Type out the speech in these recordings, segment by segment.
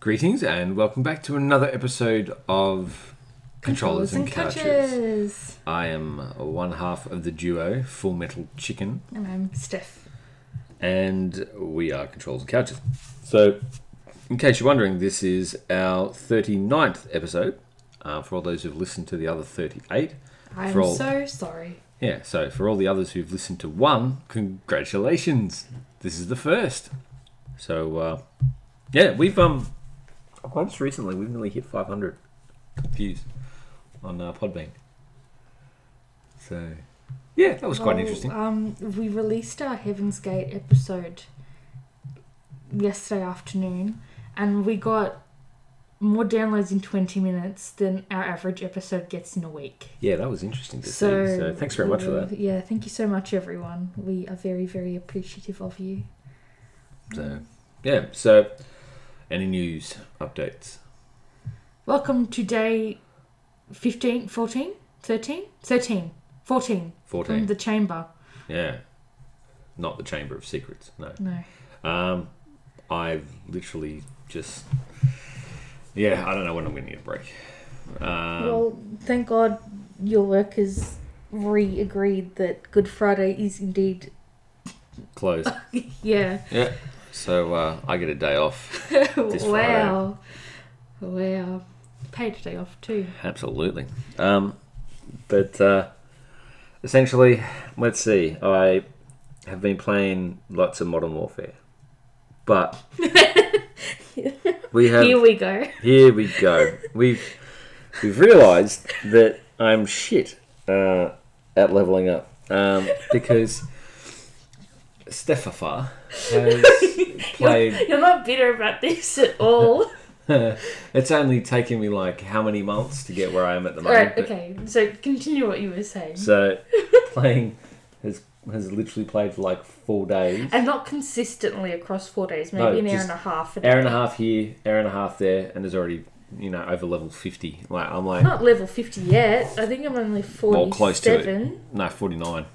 Greetings and welcome back to another episode of Controllers, and, Couches. I am one half of the duo Full Metal Chicken, And I'm Steph. and we are Controllers and Couches. So, in case you're wondering, this is our 39th episode. Uh, for all those who've listened to the other 38, I'm all- so sorry. yeah. So for all the others who've listened to one, congratulations! This is the first. So uh, yeah, we've um, quite just recently we've nearly hit 500 views on uh, Podbean. So yeah, that was quite interesting. Um, we released our Heaven's Gate episode yesterday afternoon, and we got more downloads in 20 minutes than our average episode gets in a week. Yeah, that was interesting to So, see. So thanks very much for that. Yeah, thank you so much, everyone. We are very, very appreciative of you. So yeah, so any news updates? Welcome to day 15, 14, 13? 13, 14 from 14. the chamber. Yeah, not the Chamber of Secrets. No. No. Um, I've literally just, yeah, I don't know when I'm going to get a break. Um, Well, thank God your workers re agreed that Good Friday is indeed. closed. Yeah. yeah. So uh, I get a day off. This wow. Wow. Paid a day off too. Absolutely. Um, but uh, essentially, let's see. I have been playing lots of Modern Warfare, but we have Here we go. Here we go. We've we've realised that I'm shit uh, at leveling up um, because Stefafa has played. You're not bitter about this at all. it's only taken me like how many months to get where I am at the moment. Alright, but- okay. So continue what you were saying. So playing has has literally played for like four days. and not consistently across four days, No, maybe an hour and a half a day. Hour and a half here, hour and a half there, and is already you know over level fifty. Like I'm like Not level 50 yet. I think I'm only 47. Well, close to it. no forty nine.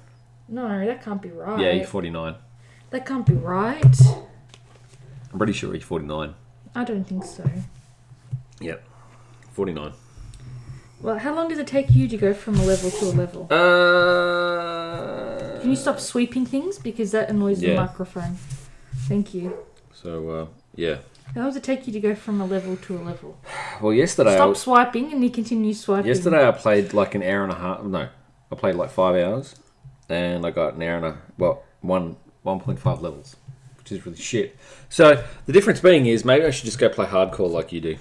No, that can't be right. Yeah, you're forty nine. That can't be right. I'm pretty sure he's 49. I don't think so. Yep. 49. Well, how long does it take you to go from a level to a level? Uh, Can you stop sweeping things because that annoys the Yeah. microphone? Thank you. So, uh, yeah. How long does it take you to go from a level to a level? Well, yesterday, I, Stop was- swiping and you continue swiping. yesterday I played like an hour and a half. No, I played like five hours, and I got an hour and a well, one 1.5 levels, which is really shit. So the difference being is maybe I should just go play hardcore like you do,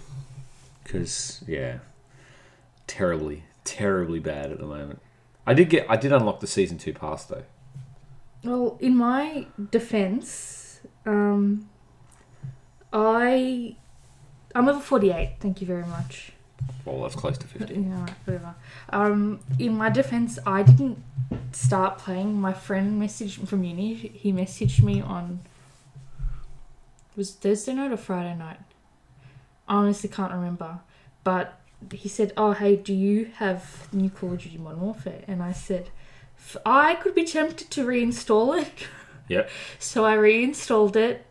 because yeah, terribly, terribly bad at the moment. I did get, I did unlock the season two pass though. Well, in my defense, um, I I'm level 48. Thank you very much. Well, that's close to 50. Yeah, right, whatever. Um, in my defense, I didn't start playing. My friend messaged from uni. He messaged me on was Thursday night or Friday night. I honestly can't remember, but he said, "Oh, hey, do you have the new Call of Duty Modern Warfare?" And I said, "F- "I could be tempted to reinstall it." Yep. So I reinstalled it,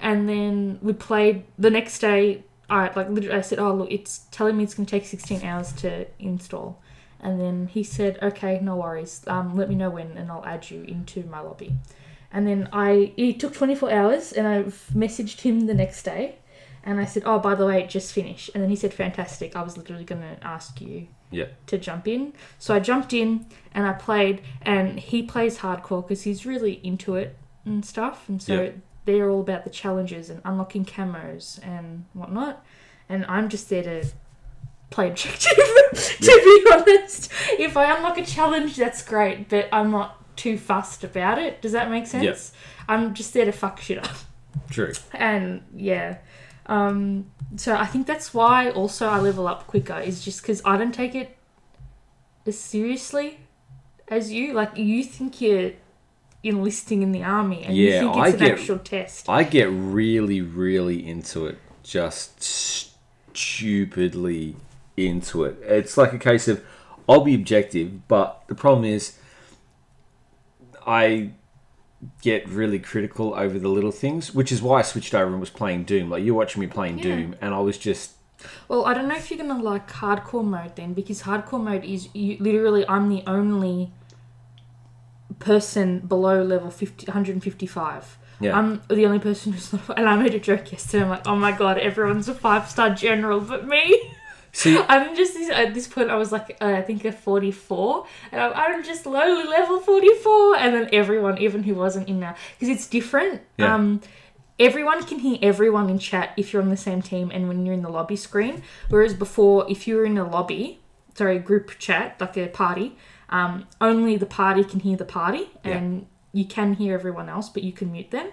and then we played the next day. I like literally, I said, "Oh look, it's telling me it's going to take 16 hours to install," and then he said, "Okay, no worries. Um, let me know when, and I'll add you into my lobby." And then I it took 24 hours, and I messaged him the next day, and I said, "Oh, by the way, it just finished." And then he said, "Fantastic. I was literally going to ask you Yeah. to jump in. So I jumped in and I played, and he plays hardcore because he's really into it and stuff. And so Yeah. They're all about the challenges and unlocking camos and whatnot. And I'm just there to play objective, to be honest. If I unlock a challenge, that's great, but I'm not too fussed about it. Does that make sense? I'm just there to fuck shit up True. and yeah um so i think that's why also i level up quicker is just because i don't take it as seriously as you like you think you're enlisting in the army and you Yeah, think I it's an get- actual test I get really, really into it. Just stupidly into it. It's like a case of I'll be objective, but the problem is I get really critical over the little things, which is why I switched over and was playing Doom. Like you're watching me playing Yeah. Doom, and I was just Well, I don't know if you're gonna like hardcore mode then, because hardcore mode is you, literally I'm the only person below level 50, 155. yeah. I'm the only person who's not, and I made a joke yesterday. I'm like, oh my god, everyone's a five star general, but me. See, I'm just at this point. I was like, uh, I think a 44, and I'm, I'm just lowly level 44, and then everyone, even who wasn't in there, because it's different. Yeah. Um, everyone can hear everyone in chat if you're on the same team and when you're in the lobby screen. Whereas before, if you were in a lobby, sorry, group chat, like a party, um, only the party can hear the party, Yeah. and you can hear everyone else, but you can mute them.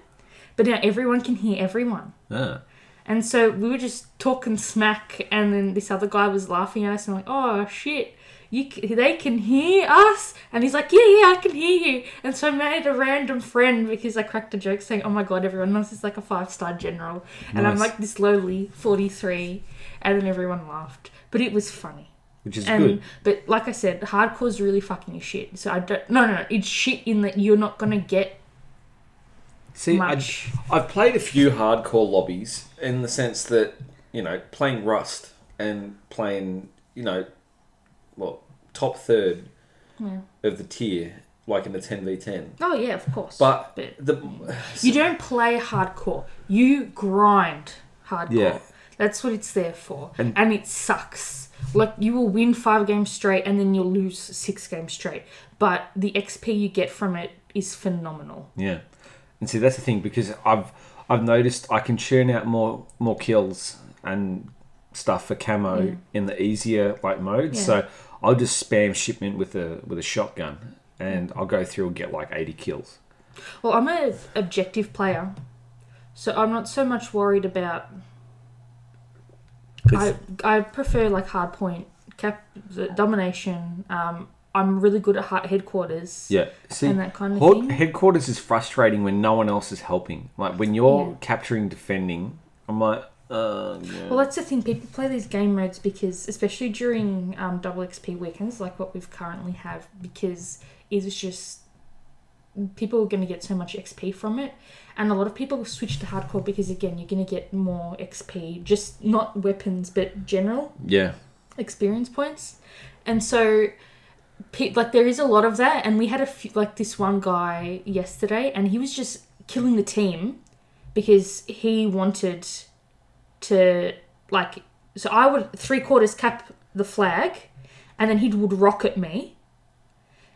But now everyone can hear everyone. Ah. And so we were just talking smack, and then this other guy was laughing at us, and I'm like, "Oh shit, you c- they can hear us?" And he's like, "Yeah, yeah, I can hear you." And so I made a random friend because I cracked a joke saying, "Oh my god, everyone else is like a five star general," and I'm like this lowly 43, and then everyone laughed, but it was funny. Which is And good. but like I said, hardcore's really fucking shit. So I don't. No, no, no, it's shit in that you're not gonna get See, I, much. I've played a few hardcore lobbies in the sense that you know playing Rust and playing you know, well, top third Yeah. of the tier, like in the ten v ten. Oh yeah, of course. But But- the You don't play hardcore. You grind hardcore. Yeah. That's what it's there for. And- And, it sucks. Like you will win five games straight and then you'll lose six games straight. But the XP you get from it is phenomenal. Yeah, and see that's the thing because I've I've noticed I can churn out more more kills and stuff for camo in the easier like mode. Yeah. So I'll just spam shipment with a with a shotgun and I'll go through and get like eighty kills. Well, I'm an objective player. So I'm not so much worried about I I prefer like hard point cap domination. Um, I'm really good at hard headquarters Yeah, see, and that kind of thing. headquarters is frustrating when no one else is helping. Like when you're Yeah. capturing defending, I'm like, uh, yeah. Well, that's the thing. People play these game modes because, especially during um, double XP weekends, like what we've currently have, because it's just people are going to get so much XP from it, and a lot of people switch to hardcore because again, you're going to get more XP, just not weapons, but general yeah, experience points, and so. Like there is a lot of that, and we had a few, like this one guy yesterday, and he was just killing the team because he wanted to like so I would three quarters cap the flag, and then he would rocket me,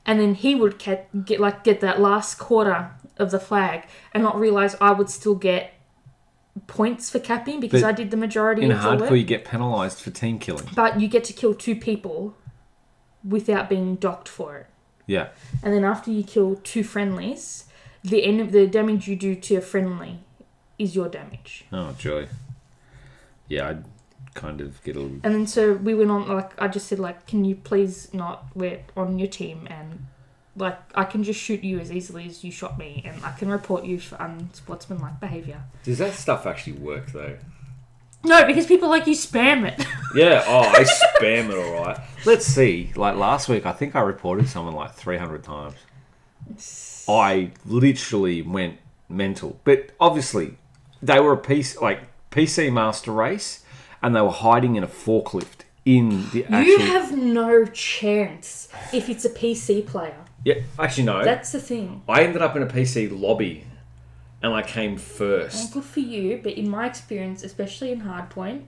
and then he would ca- get like get that last quarter of the flag and not realize I would still get points for capping because But I did the majority in of the hardcore work. you get penalised for team killing. But you get to kill two people without being docked for it. Yeah, And then after you kill two friendlies, the end of the damage you do to a friendly is your damage. oh joy. Yeah, I'd kind of get a little. And then so we went on like I just said like, can you please not we're on your team and like I can just shoot you as easily as you shot me and I can report you for unsportsmanlike behaviour. Does that stuff actually work though? No, because people like you spam it. Yeah, oh, I spam it all right. Let's see. Like last week, I think I reported someone like 300 times. I literally went mental. But obviously, they were a piece like PC Master Race, and they were hiding in a forklift in the actual. You have no chance if it's a PC player. yeah, actually no. That's the thing. I ended up in a PC lobby, and I came Well, first. good for you, but in my experience, especially in hardpoint,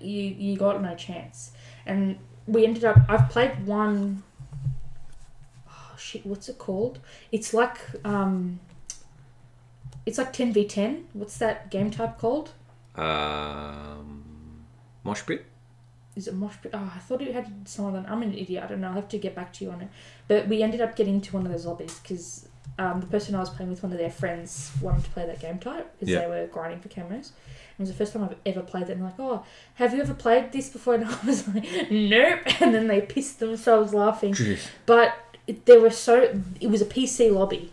you you got no chance. And we ended up. I've played one oh shit, what's it called? It's like um. It's like ten v ten. What's that game type called? Um, mosh pit. Is it Mosh Pit? Oh, I thought it had some other. I'm an idiot. I don't know. I'll have to get back to you on it. But we ended up getting into one of those lobbies because um, the person I was playing with, one of their friends, wanted to play that game type because Yeah. they were grinding for camos. It was the first time I've ever played it. And like, oh, have you ever played this before? And I was like, nope. And then they pissed themselves laughing. Jeez. But it, there were so. It was a PC lobby,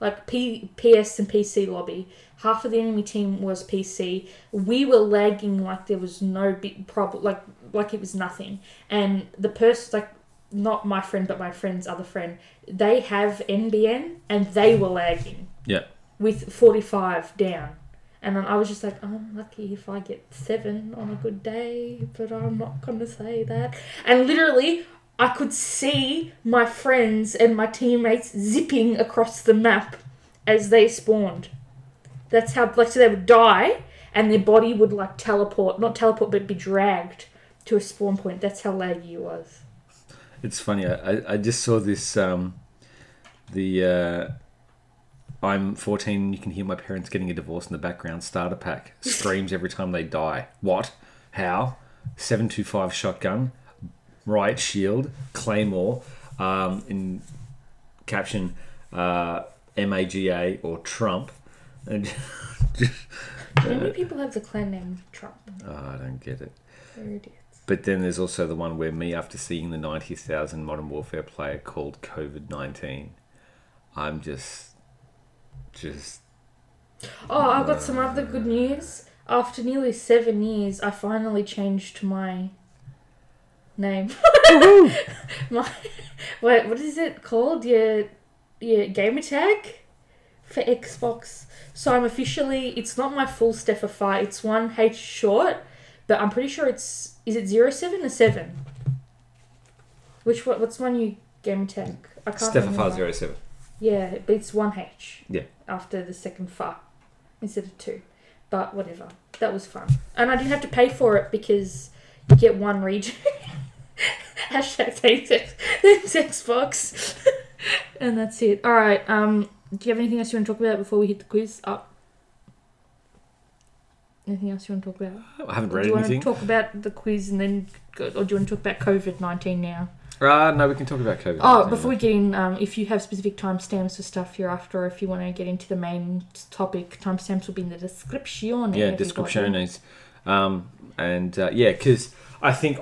like P, PS and PC lobby. Half of the enemy team was PC. We were lagging like there was no big problem, like like it was nothing. And the person, like not my friend, but my friend's other friend, they have NBN and they were lagging. Yeah. with 45 down. And then I was just like, oh, I'm lucky if I get seven on a good day, but I'm not going to say that. And literally, I could see my friends and my teammates zipping across the map as they spawned. That's how, like, so they would die and their body would, like, teleport, not teleport, but be dragged to a spawn point. That's how laggy it was. It's funny. I, I- just saw this. Um, the uh, I'm 14. You can hear my parents getting a divorce in the background. Starter pack screams every time they die. What? How? 725 shotgun, riot shield, claymore. Um, in caption, uh, MAGA or Trump. And just, How many people have the clan name Trump? oh, I don't get it. They're idiots. But then there's also the one where me, after seeing the 90,000 Modern Warfare player called COVID 19, I'm just. Just. Oh, I've got some other good news. After nearly seven years, I finally changed my name. my what what is it called? Your your gamer tag for Xbox. So I'm officially. It's not my full Steffa. It's one H short, but I'm pretty sure it's is it zero seven or seven. Which what what's my new gamer tag? I can't remember. Stefan 07. Yeah, it beats one H. Yeah. After the second fa instead of two. But whatever. That was fun. And I didn't have to pay for it because you get one region. Hashtag thanks Xbox. and that's it. Alright, um, do you have anything else you want to talk about before we hit the quiz up? Anything else you want to talk about? I haven't read do you want to talk about the quiz and then go, or do you want to talk about COVID 19 now? Uh, no, we can talk about COVID. Oh, before we get in, um, if you have specific timestamps for stuff you're after, or if you want to get into the main topic, timestamps will be in the description. Yeah, everybody. description is. Um, and uh, yeah, because I think,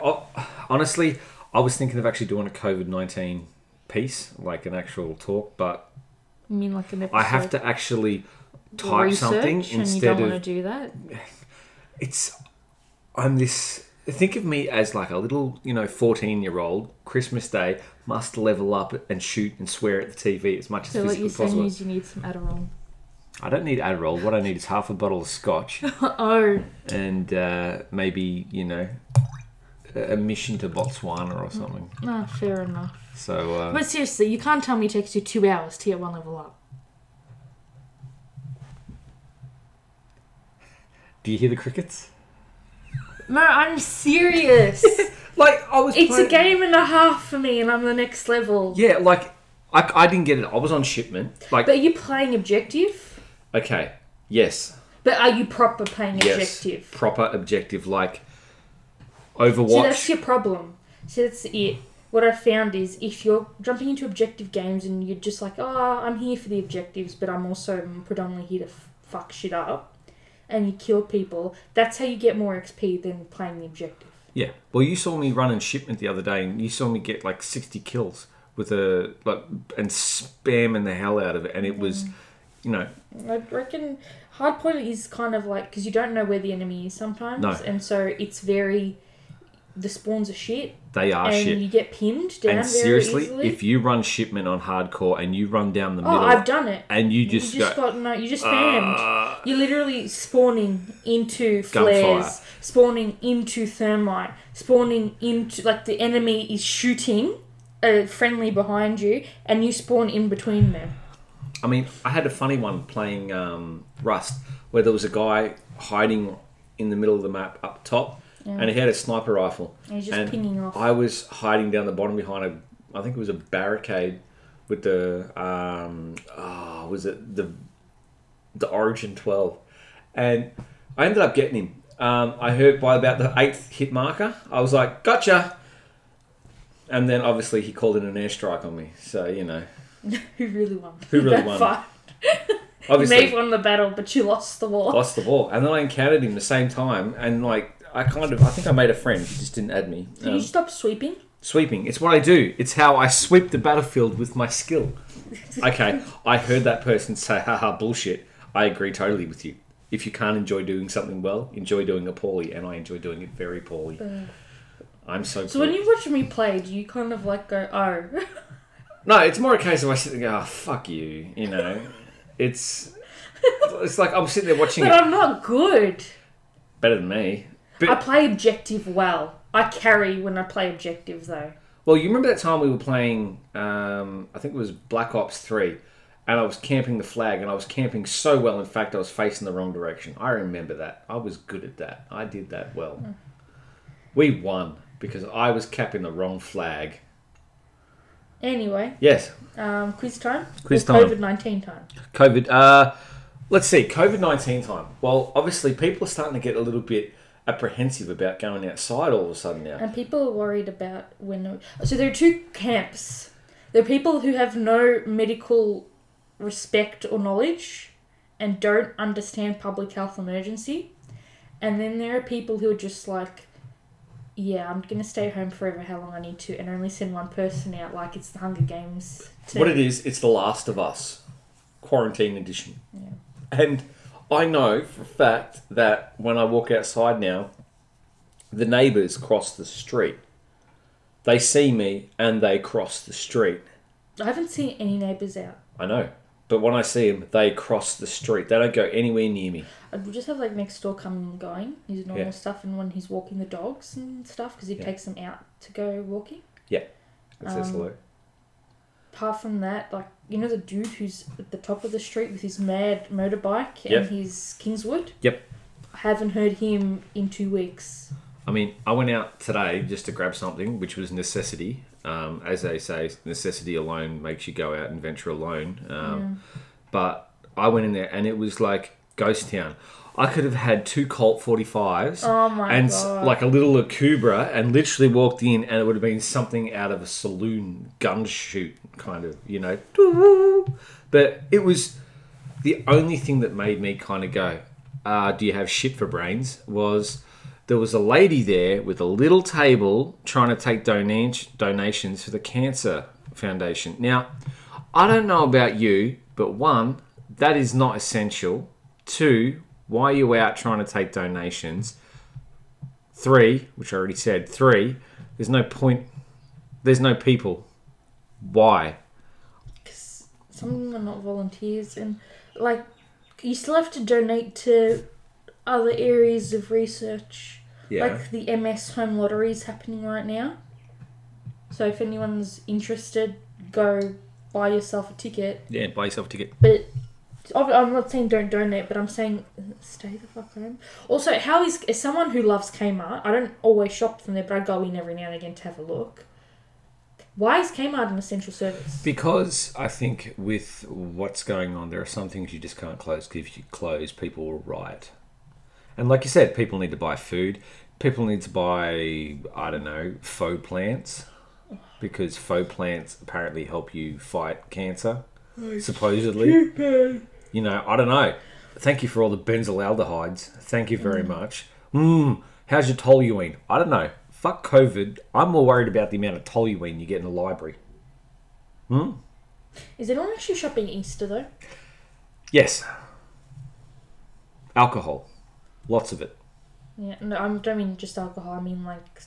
honestly, I was thinking of actually doing a COVID 19 piece, like an actual talk, but I mean, like an episode. I have to actually type research, something and you don't of want to do that. it's I'm this think of me as like a little, you know, 14 year old Christmas Day must level up and shoot and swear at the TV as much as So what physically you're saying possible. is you need some Adderall. I don't need Adderall. What I need is half a bottle of scotch oh, and uh, maybe, you know, a a mission to Botswana or something. no, fair enough. So, uh, But seriously, you can't tell me it takes you two hours to get one level up. do you hear the crickets? No, I'm serious. Like, I was it's a game and a half for me, and I'm the next level. Yeah, like, I, I didn't get it. I was on shipment. Like, But are you playing objective? okay, yes. But are you proper playing Yes, objective? proper objective, like Overwatch. See, that's your problem. See, that's it. What I found is if you're jumping into objective games and you're just like, oh, I'm here for the objectives, but I'm also predominantly here to f- fuck shit up, and you kill people, that's how you get more XP than playing the objective. yeah. Well, you saw me running shipment the other day, and you saw me get like sixty kills with a like and spamming the hell out of it, and it was, mm. you know, I reckon hardpoint is kind of like because you don't know where the enemy is sometimes, No. and so it's very the spawns are shit, they are and shit. you get pinned down And seriously, easily. if you run shipment on hardcore and you run down the oh, middle, I've done it. and you You just, just go, got no. You just spammed. "Uh," You're literally spawning into Gunfire. flares, spawning into thermite, spawning into like the enemy is shooting a friendly behind you, and you spawn in between them. I mean, I had a funny one playing um, Rust where there was a guy hiding in the middle of the map up top, and he had a sniper rifle. And he's just and pinging off. I was hiding down the bottom behind a, I think it was a barricade with the, um, oh, was it the, the Origin 12, and I ended up getting him. Um, I heard by about the eighth hit marker, I was like, gotcha. And then obviously he called in an airstrike on me. So, you know, Who really won? Who really won? fight. You obviously. may won the battle, but you lost the war. lost the ball, and then I encountered him the same time, and like I kind of, I think I made a friend. He just didn't add me. Did Um, you stop sweeping? sweeping, it's what I do. It's how I sweep the battlefield with my skill. Okay, I heard that person say, "Haha, bullshit." I agree totally with you. If you can't enjoy doing something well, enjoy doing it poorly, and I enjoy doing it very poorly. I'm so. So when you watch me play, do you kind of like go, oh, No, it's more a case of I sit there and go, oh, fuck you, you know. It's it's like I'm sitting there watching But it I'm not good. better than me. I But, play objective well. I carry when I play objective though. well, you remember that time we were playing? Um, I think it was Black Ops Three, and I was camping the flag, and I was camping so well. In fact, I was facing the wrong direction. I remember that. I was good at that. I did that well. We won because I was capping the wrong flag. Anyway, Yes, um, quiz time. Quiz time. COVID nineteen time. COVID. Uh, let's see. COVID nineteen time. Well, obviously, people are starting to get a little bit apprehensive about going outside all of a sudden now. And people are worried about when. So there are two camps. There are people who have no medical respect or knowledge and don't understand public health emergency. And then there are people who are just like, yeah, I'm going to stay home forever how long I need to and only send one person out like it's the Hunger Games. To, What it is, it's The Last of Us, quarantine edition. Yeah. And I know for a fact that when I walk outside now, the neighbours cross the street. They see me and they cross the street. I haven't seen any neighbours out. I know. But when I see them, they cross the street. They don't go anywhere near me. I would just have like next door coming and going, his normal Yeah. stuff, and when he's walking the dogs and stuff, because he Yeah. takes them out to go walking. It says Um, hello. apart from that, like you know the dude who's at the top of the street with his mad motorbike Yep. and his Kingswood. Yep. I haven't heard him in two weeks. I mean, I went out today just to grab something, which was necessity. Um, as they say, necessity alone makes you go out and venture alone. Um, But I went in there and it was like ghost town. I could have had two Colt 45s Oh and god! like a little Cobra and literally walked in and it would have been something out of a saloon gun shoot kind of, you know. But it was the only thing that made me kind of go, uh, do you have shit for brains? Was there was a lady there with a little table trying to take donat- donations for the Cancer Foundation. Now, I don't know about you, but one, that is not essential. Two, why are you out trying to take donations? Three, which I already said, three, there's no point, there's no people. Why? Because some of them are not volunteers, and like you still have to donate to other areas of research. Like the MS home lottery is happening right now. So if anyone's interested, go buy yourself a ticket. yeah, buy yourself a ticket. But I'm not saying don't donate, but I'm saying stay the fuck home. Also, how is as someone who loves Kmart? I don't always shop from there, but I go in every now and again to have a look. Why is Kmart an essential service? Because I think with what's going on, there are some things you just can't close. 'cause If you close, people will riot. And like you said, people need to buy food. People need to buy, I don't know, faux plants. Because faux plants apparently help you fight cancer, supposedly. You know, I don't know. Thank you for all the benzoyaldehydes. Thank you very much. Mmm, how's your toluene? I don't know. Fuck COVID. I'm more worried about the amount of toluene you get in the library. Hmm? Is it anyone actually shopping Easter though? Yes. Alcohol. Lots of it. Yeah, no, I don't mean just alcohol. I mean like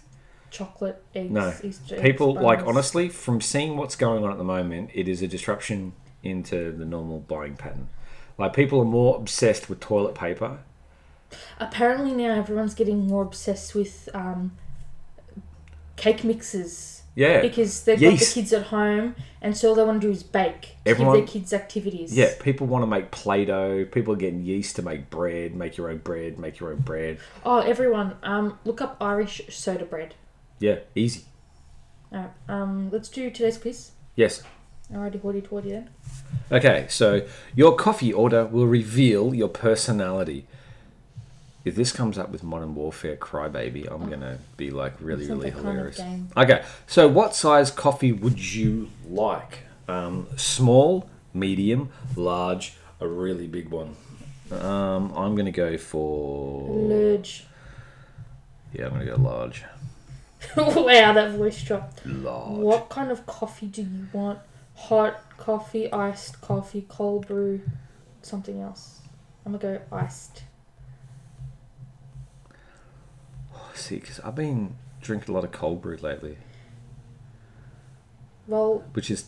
chocolate, eggs, No. Easter eggs, People, like, honestly, from seeing what's going on at the moment, it is a disruption into the normal buying pattern. Like, people are more obsessed with toilet paper. Apparently now everyone's getting more obsessed with um, cake mixes Yeah. because they've got the kids at home, and so all they want to do is bake Everyone- give their kids activities. Yeah, people want to make Play Doh. People are getting yeast to make bread, make your own bread, make your own bread. Oh, everyone, um, look up Irish soda bread. Yeah, easy. Alright, um, let's do today's quiz. Yes. Alrighty, hoity toity then. Okay, so your coffee order will reveal your personality. If this comes up with Modern Warfare Crybaby, I'm gonna be like really, really like kind of hilarious. Okay, so what size coffee would you like? Um, small, medium, large, a really big one. Um, I'm gonna go for large. yeah, I'm gonna go large. wow, that voice dropped. Large. What kind of coffee do you want? Hot coffee, iced coffee, cold brew, something else. I'm gonna go iced. See, because I've been drinking a lot of cold brew lately, Well, which is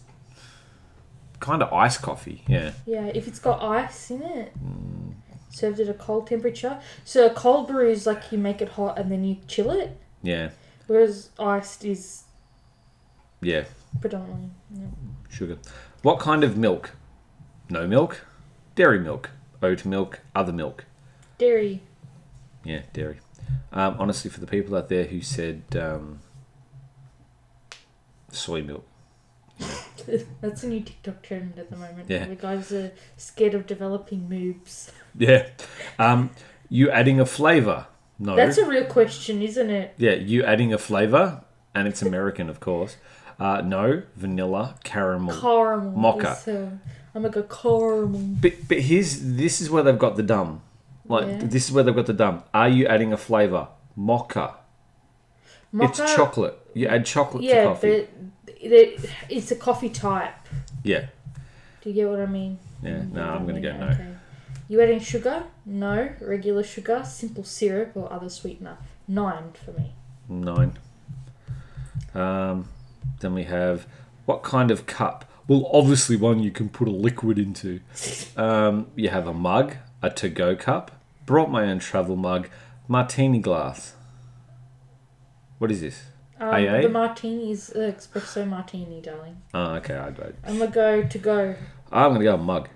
kind of iced coffee. Yeah. Yeah, if it's got ice in it, served at a cold temperature. So a cold brew is like you make it hot and then you chill it, Yeah. whereas iced is Yeah. predominantly. Yeah. Sugar. What kind of milk? No milk. Dairy milk. Oat milk. Other milk. Dairy. Yeah, dairy. Um, honestly, for the people out there who said um, soy milk, That's a new TikTok trend at the moment. Yeah. The guys are scared of developing moobs. yeah, um, you adding a flavor? No. That's a real question, isn't it? yeah, you adding a flavor, and it's American, of course. Uh, no, vanilla, caramel. Caramel. Mocha. uh, I'm like a caramel. But but here's this is where they've got the dumb. Like Yeah. this is where they've got the dumb. Are you adding a flavor? Mocha. Mocha. It's chocolate. You add chocolate to Yeah, coffee. but it's a coffee type. Yeah. Do you get what I mean? Yeah. Mm, No, I'm gonna go no. okay. You adding sugar? No. Regular sugar, simple syrup, or other sweetener? Nine for me. Nine. Um, then we have what kind of cup? Well, obviously one you can put a liquid into. Um, you have a mug, a to-go cup, brought my own travel mug, martini glass. What is this? Um, AA? The martini is uh, espresso martini, darling. Oh, okay. I, I, I'm gonna go to go. I'm gonna go mug.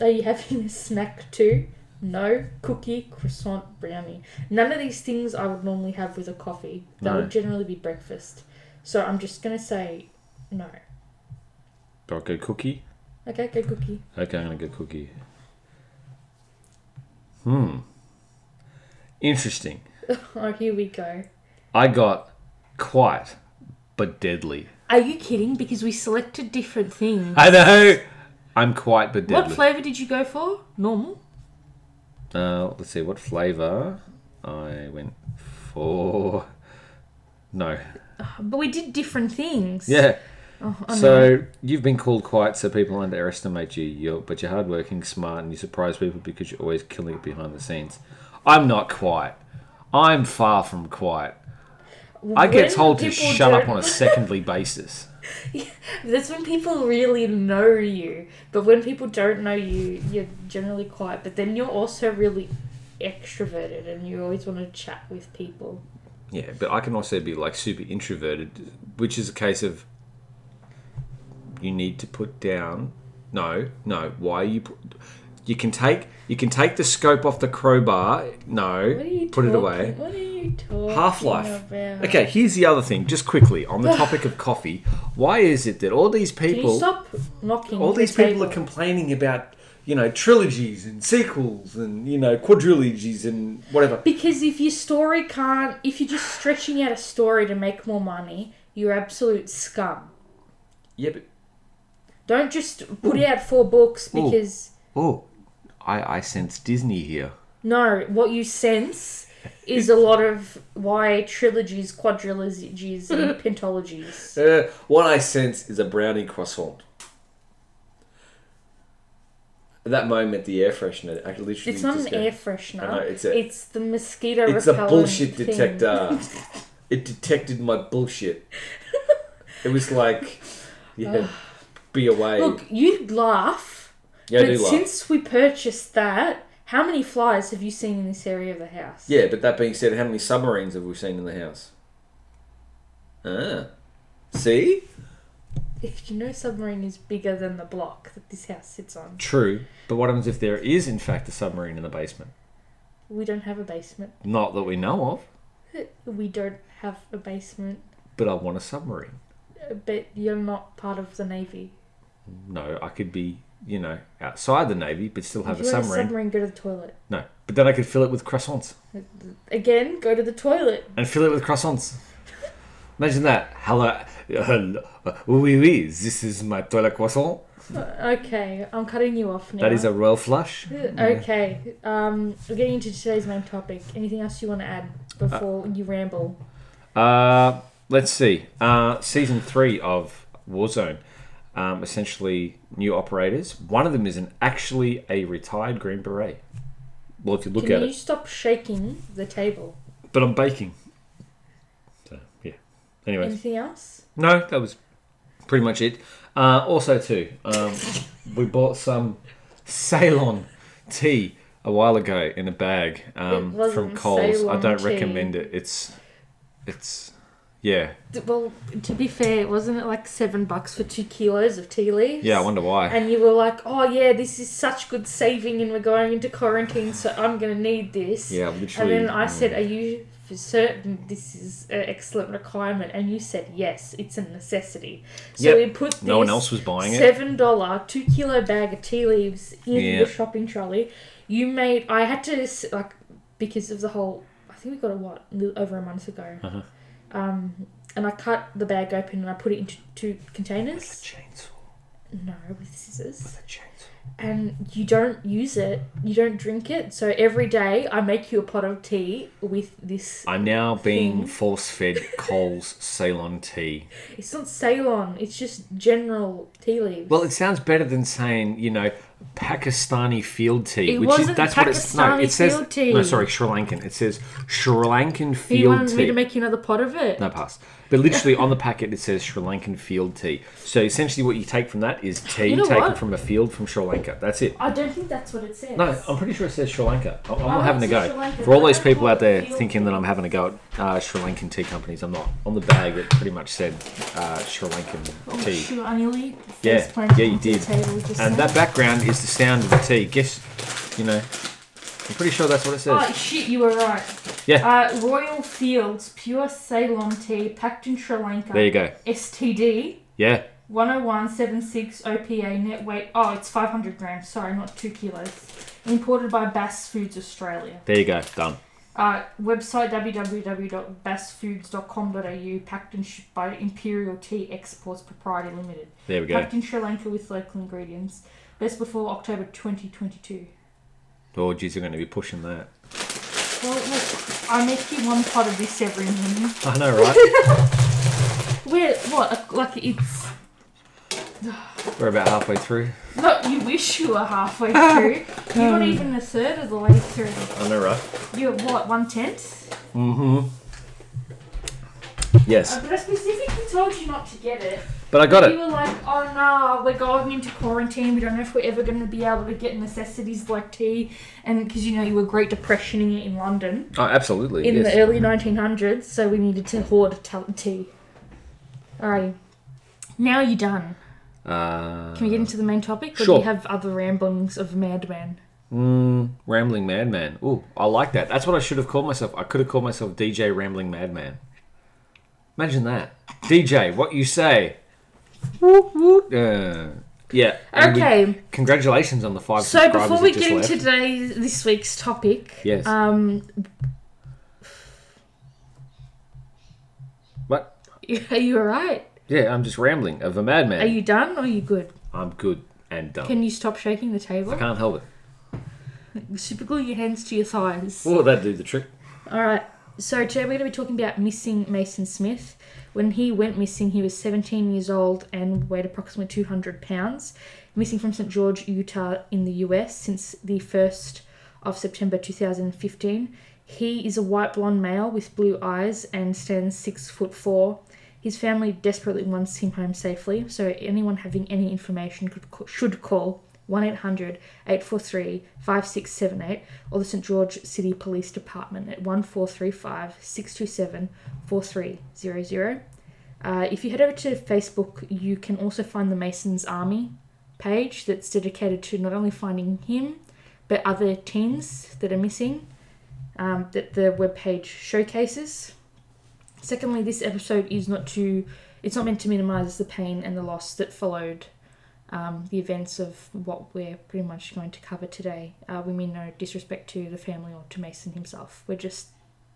Are you having a snack too? No. Cookie, croissant, brownie. None of these things I would normally have with a coffee. That No. would generally be breakfast. So I'm just gonna say no. Do I go cookie? Okay, go cookie. Okay, I'm gonna go cookie. Hmm. Interesting. Oh, here we go. I got quiet, but deadly. Are you kidding? Because we selected different things. I know. I'm quiet but deadly. What flavour did you go for? Normal? Uh, let's see what flavor I went for. No. But we did different things. Yeah. Oh. So you've been called quiet, so people underestimate you. You're, but you're hardworking, smart, and you surprise people because you're always killing it behind the scenes. I'm not quiet. I'm far from quiet. I get told to shut up don't- on a secondly basis. That's when people really know you. But when people don't know you, you're generally quiet. But then you're also really extroverted and you always want to chat with people. Yeah, but I can also be like super introverted, which is a case of you need to put down. No, no. Why you put? You can take you can take the scope off the crowbar. No, What are you put it away. What are you talking Half-Life. about? Okay, here's the other thing, just quickly on the topic of coffee. Why is it that all these people, stop knocking all the these people are complaining about, you know, trilogies and sequels and you know quadrilogies and whatever? Because if your story can't, if you're just stretching out a story to make more money, you're absolute scum. Yeah, but Don't just put out four books because oh, I I sense Disney here. no, what you sense is a lot of why trilogies, quadrilogies, and pentologies. Uh, what I sense is a brownie croissant. At that moment, the air freshener actually literally It's not an air freshener. I know, it's a- it's the mosquito It's a bullshit thing. detector. it detected my bullshit. It was like, yeah, be away. Look, you laugh, yeah, I do laugh. since we purchased that, how many flies have you seen in this area of the house? Yeah, but that being said, how many submarines have we seen in the house? Ah, see, If you know submarine is bigger than the block that this house sits on. true. But what happens if there is, in fact, a submarine in the basement? We don't have a basement. Not that we know of. We don't have a basement. But I want a submarine. Uh, But you're not part of the navy. No, I could be, you know, outside the navy, but still have if a you want a submarine. submarine, go to the toilet. No, but then I could fill it with croissants Again, go to the toilet. and fill it with croissants. Imagine that. Hello, hello. Oui, oui. This is my toilet croissant. Uh, Okay, I'm cutting you off now. That is a royal flush. Okay, um, we're getting into today's main topic. Anything else you want to add before you ramble? Uh, let's see. Uh, season three of Warzone. Um, essentially, new operators. One of them is an actually a retired Green Beret. Well, if you look at Can at you it, stop shaking the table? but I'm baking. So yeah. Anyway, Anything else? no, that was pretty much it. Uh, also, too, um, we bought some Ceylon tea a while ago in a bag um, It wasn't from Coles. I Ceylon don't tea. recommend it. It's, it's, yeah, Well, to be fair, wasn't it like seven bucks for two kilos of tea leaves? yeah. I wonder why. And you were like, "Oh yeah, this is such good saving, and we're going into quarantine, so I'm gonna need this." yeah, literally. And then I said, "Are you for certain this is an excellent requirement?" And you said, "Yes, it's a necessity." So Yep. we put this no one else was buying it. seven dollar two kilo bag of tea leaves in Yeah. the shopping trolley. You made. I had to like because of the whole. I think we got it what over a month ago. Uh-huh. Um, and I cut the bag open and I put it into two containers. Chainsaw. No, with scissors. Chainsaw. And you don't use it. You don't drink it. So every day I make you a pot of tea with this. I'm now being Thing. force fed Coles Ceylon tea. It's not Ceylon. It's just general tea leaves. Well, it sounds better than saying, you know, Pakistani field tea, It which is wasn't that's what it's no. It says field tea. no, sorry, Sri Lankan. It says Sri Lankan you field wanted tea. me to make you another pot of it. no pass, but literally on the packet it says Sri Lankan field tea. So essentially, what you take from that is tea You know taken what? from a field from Sri Lanka. That's it. I don't think that's what it says. No, I'm pretty sure it says Sri Lanka. I'm, I'm Oh, not having a it says go. Lanka, For all but those I people out there field thinking that I'm having a go at uh, Sri Lankan tea companies, I'm not. On the bag, it pretty much said uh, Sri Lankan Oh, tea. shoot, I nearly Yeah, yeah, you onto the did. table just And now. that background is the sound of the tea. Guess, you know, I'm pretty sure that's what it says. Oh shit, you were right. Yeah. Uh, Royal Fields pure Ceylon tea packed in Sri Lanka. There you go. STD Yeah, 10176 OPA net weight. Oh, it's 500 grams. Sorry, not two kilos. Imported by Bass Foods Australia. there you go. Done. Uh, website www.bassfoods.com.au. Packed and shipped by Imperial Tea Exports Proprietary Limited. There we go. Packed in Sri Lanka with local ingredients. Best before October 2022. Oh, geez, you're going to be pushing that. Well, look, I make you one pot of this every morning. I know, right? Where, what, like it's. We're about halfway through. No, you wish you were halfway through. You're not even a third of the way through. I know, right? You're what, one tenth? Mm-hmm. Yes, But I specifically told you not to get it. But I got it. You it. were like, oh no, we're going into quarantine. We don't know if we're ever going to be able to get necessities like tea. And because you know, you were Great Depressioning it in London Oh, absolutely. in yes. the early 1900s, so we needed to hoard tea. All right, Now you're done. Uh, Can we get into the main topic? Or do Sure. you have other ramblings of madman? mm, Rambling Madman. Ooh, I like that. That's what I should have called myself. I could have called myself DJ Rambling Madman. Imagine that. DJ, what you say? Uh, yeah. and we- Okay. congratulations on the five So subscribers before we just get left. into today this week's topic, Yes. um, What? are you alright? Yeah, I'm just rambling of a madman. Are you done or are you good? I'm good and done. Can you stop shaking the table? I can't help it. Super glue your hands to your thighs. Will that'd do the trick? Alright, so today we're going to be talking about missing Mason Smith. When he went missing, he was 17 years old and weighed approximately 200 pounds. Missing from St. George, Utah, in the US since the 1st of September 2015. He is a white blonde male with blue eyes and stands 6 foot 4. His family desperately wants him home safely, so anyone having any information could, should call 1 800 843 5678 or the St George City Police Department at 1435 627 4300. Uh, if you head over to Facebook, you can also find the Masons Army page that's dedicated to not only finding him but other teens that are missing um, that the webpage showcases. Secondly, this episode is not to it's not meant to minimize the pain and the loss that followed um, the events of what we're pretty much going to cover today. Uh, we mean no disrespect to the family or to Mason himself. We're just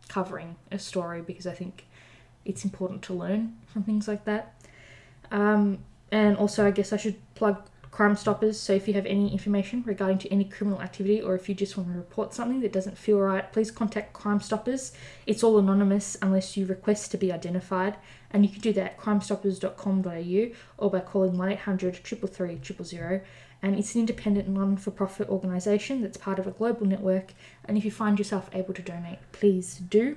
covering a story because I think it's important to learn from things like that. Um, and also, I guess I should plug Crime Stoppers. So if you have any information regarding to any criminal activity, or if you just want to report something that doesn't feel right, please contact Crime Stoppers. It's all anonymous unless you request to be identified, and you can do that at crimestoppers.com.au or by calling 1 800 333 000. And it's an independent, non for profit organisation that's part of a global network. And if you find yourself able to donate, please do.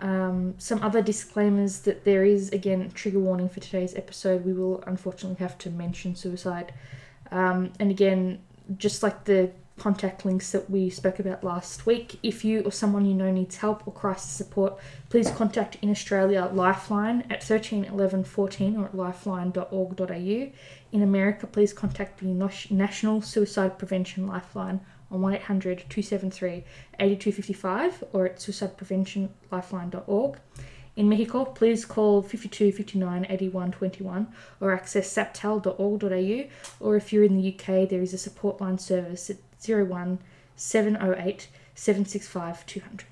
Um, some other disclaimers that there is again trigger warning for today's episode. We will unfortunately have to mention suicide, um, and again, just like the contact links that we spoke about last week. If you or someone you know needs help or crisis support, please contact in Australia Lifeline at 13 11 14 or at lifeline.org.au. In America, please contact the National Suicide Prevention Lifeline on 1 800 273 8255 or at suicidepreventionlifeline.org. In Mexico, please call 52 59 81 21 or access saptel.org.au. Or if you're in the UK, there is a support line service at 01 708 765 200.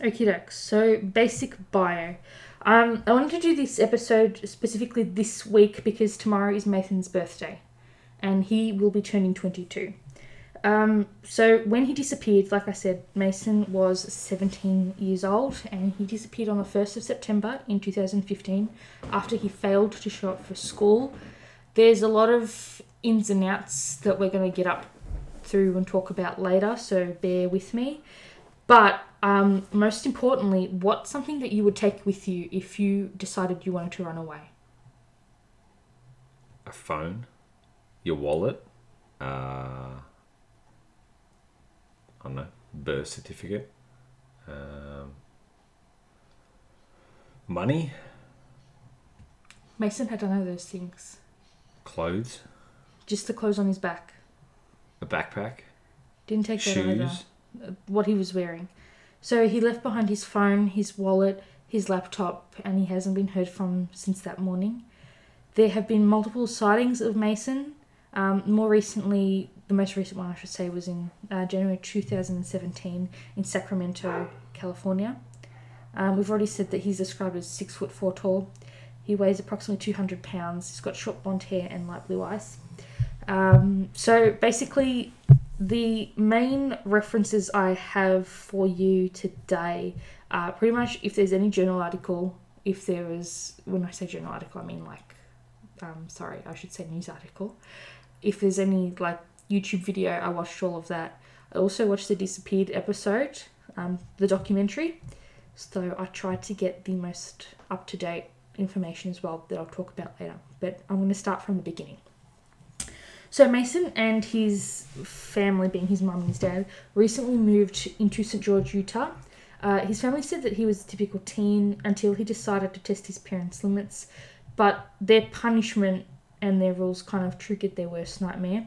Okie doke, so basic bio. Um, I wanted to do this episode specifically this week because tomorrow is Nathan's birthday and he will be turning 22. Um, so when he disappeared, like I said, Mason was 17 years old and he disappeared on the 1st of September in 2015 after he failed to show up for school. There's a lot of ins and outs that we're going to get up through and talk about later, so bear with me. But um, most importantly, what's something that you would take with you if you decided you wanted to run away? A phone, your wallet, uh, I don't birth certificate, um, money, Mason had none of those things. clothes, Just the clothes on his back. a backpack, Didn't take that either. shoes. uh, What he was wearing. So he left behind his phone, his wallet, his laptop, and he hasn't been heard from since that morning. There have been multiple sightings of Mason. Um, more recently, the most recent one I should say was in uh, January 2017 in Sacramento, California. Um, we've already said that he's described as six foot four tall. He weighs approximately 200 pounds. He's got short blonde hair and light blue eyes. Um, so basically, the main references I have for you today are pretty much if there's any journal article, if there is, when I say journal article, I mean like, um, sorry, I should say news article. If there's any like YouTube video, I watched all of that. I also watched the Disappeared episode, um, the documentary. So I tried to get the most up to date information as well that I'll talk about later. But I'm going to start from the beginning. So Mason and his family, being his mum and his dad, recently moved into St George, Utah. Uh, his family said that he was a typical teen until he decided to test his parents' limits, but their punishment and their rules kind of triggered their worst nightmare.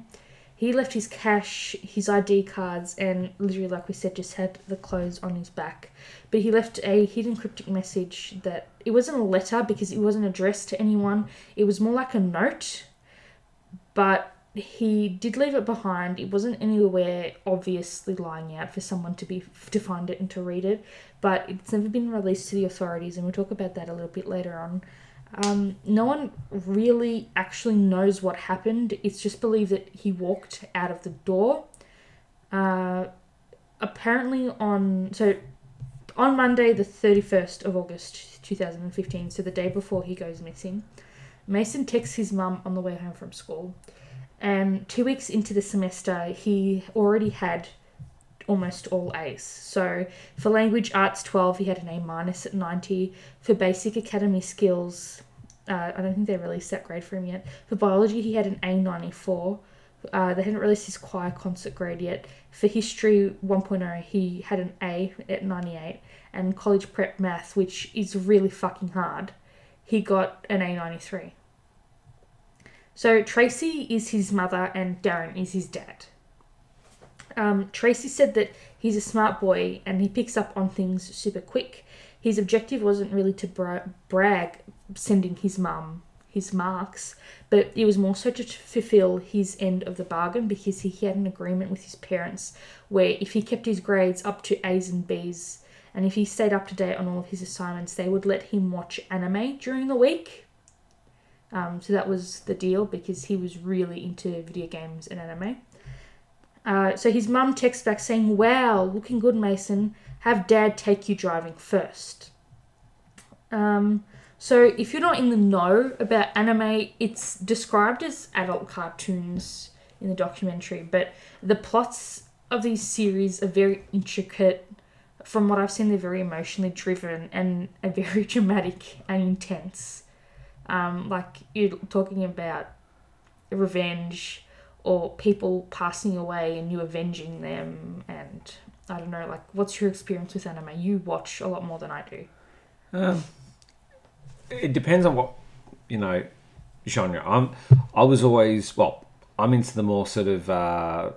He left his cash, his ID cards, and literally, like we said, just had the clothes on his back. But he left a hidden cryptic message that it wasn't a letter because it wasn't addressed to anyone. It was more like a note, but he did leave it behind. It wasn't anywhere obviously lying out for someone to be to find it and to read it, but it's never been released to the authorities, and we'll talk about that a little bit later on. Um, no one really actually knows what happened. It's just believed that he walked out of the door. Uh, apparently on so on Monday the thirty first of August two thousand and fifteen, so the day before he goes missing, Mason texts his mum on the way home from school. And two weeks into the semester, he already had almost all A's. So for language arts 12, he had an A minus at 90. For basic academy skills, uh, I don't think they released that grade for him yet. For biology, he had an A 94. Uh, they hadn't released his choir concert grade yet. For history 1.0, he had an A at 98. And college prep math, which is really fucking hard, he got an A 93. So Tracy is his mother and Darren is his dad. Um, Tracy said that he's a smart boy and he picks up on things super quick. His objective wasn't really to bra- brag sending his mum his marks, but it was more so to fulfill his end of the bargain because he had an agreement with his parents where if he kept his grades up to A's and B's and if he stayed up to date on all of his assignments, they would let him watch anime during the week. Um, so that was the deal because he was really into video games and anime. Uh, so his mum texts back saying, Wow, looking good, Mason. Have dad take you driving first. Um, so if you're not in the know about anime, it's described as adult cartoons in the documentary, but the plots of these series are very intricate. from what I've seen, they're very emotionally driven and are very dramatic and intense. Um, like you're talking about revenge or people passing away and you avenging them and I don't know, like what's your experience with anime? You watch a lot more than I do. Um, it depends on what you know genre. I'm. I was always well. I'm into the more sort of uh,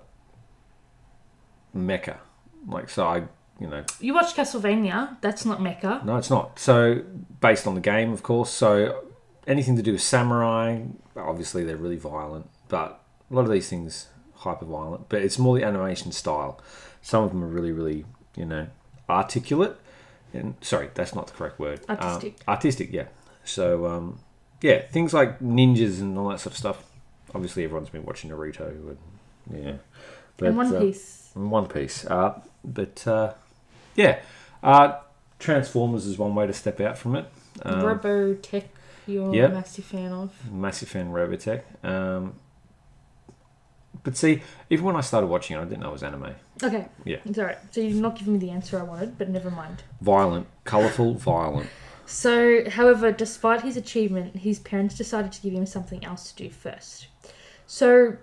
mecha, like so. I you know You watch Castlevania, that's not mecha. no, it's not. So based on the game, of course. So anything to do with samurai, obviously they're really violent, but a lot of these things hyper violent. But it's more the animation style. Some of them are really, really you know articulate. And sorry, that's not the correct word. Um, Artistic. artistic, yeah. So um, yeah, things like ninjas and all that sort of stuff. Obviously, everyone's been watching Naruto and yeah. and One uh, Piece. and One Piece. Uh, but uh, yeah, uh, Transformers is one way to step out from it. Um, Robotech, you're yeah. a massive fan of. massive fan of Robotech. Um, but see, even when I started watching it, I didn't know it was anime. Okay. Yeah. It's alright. So you're not giving me the answer I wanted, but never mind. Violent, colourful, violent. So, however, despite his achievement, his parents decided to give him something else to do first. So,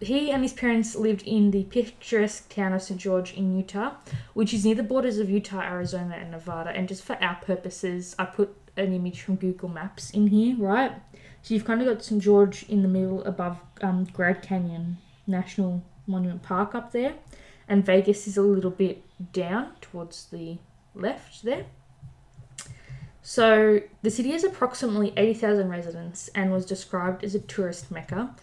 he and his parents lived in the picturesque town of St. George in Utah, which is near the borders of Utah, Arizona, and Nevada. And just for our purposes, I put an image from Google Maps in here, right? So, you've kind of got St. George in the middle above um, Grand Canyon National Monument Park up there, and Vegas is a little bit down towards the left there. So, the city has approximately 80,000 residents and was described as a tourist mecca.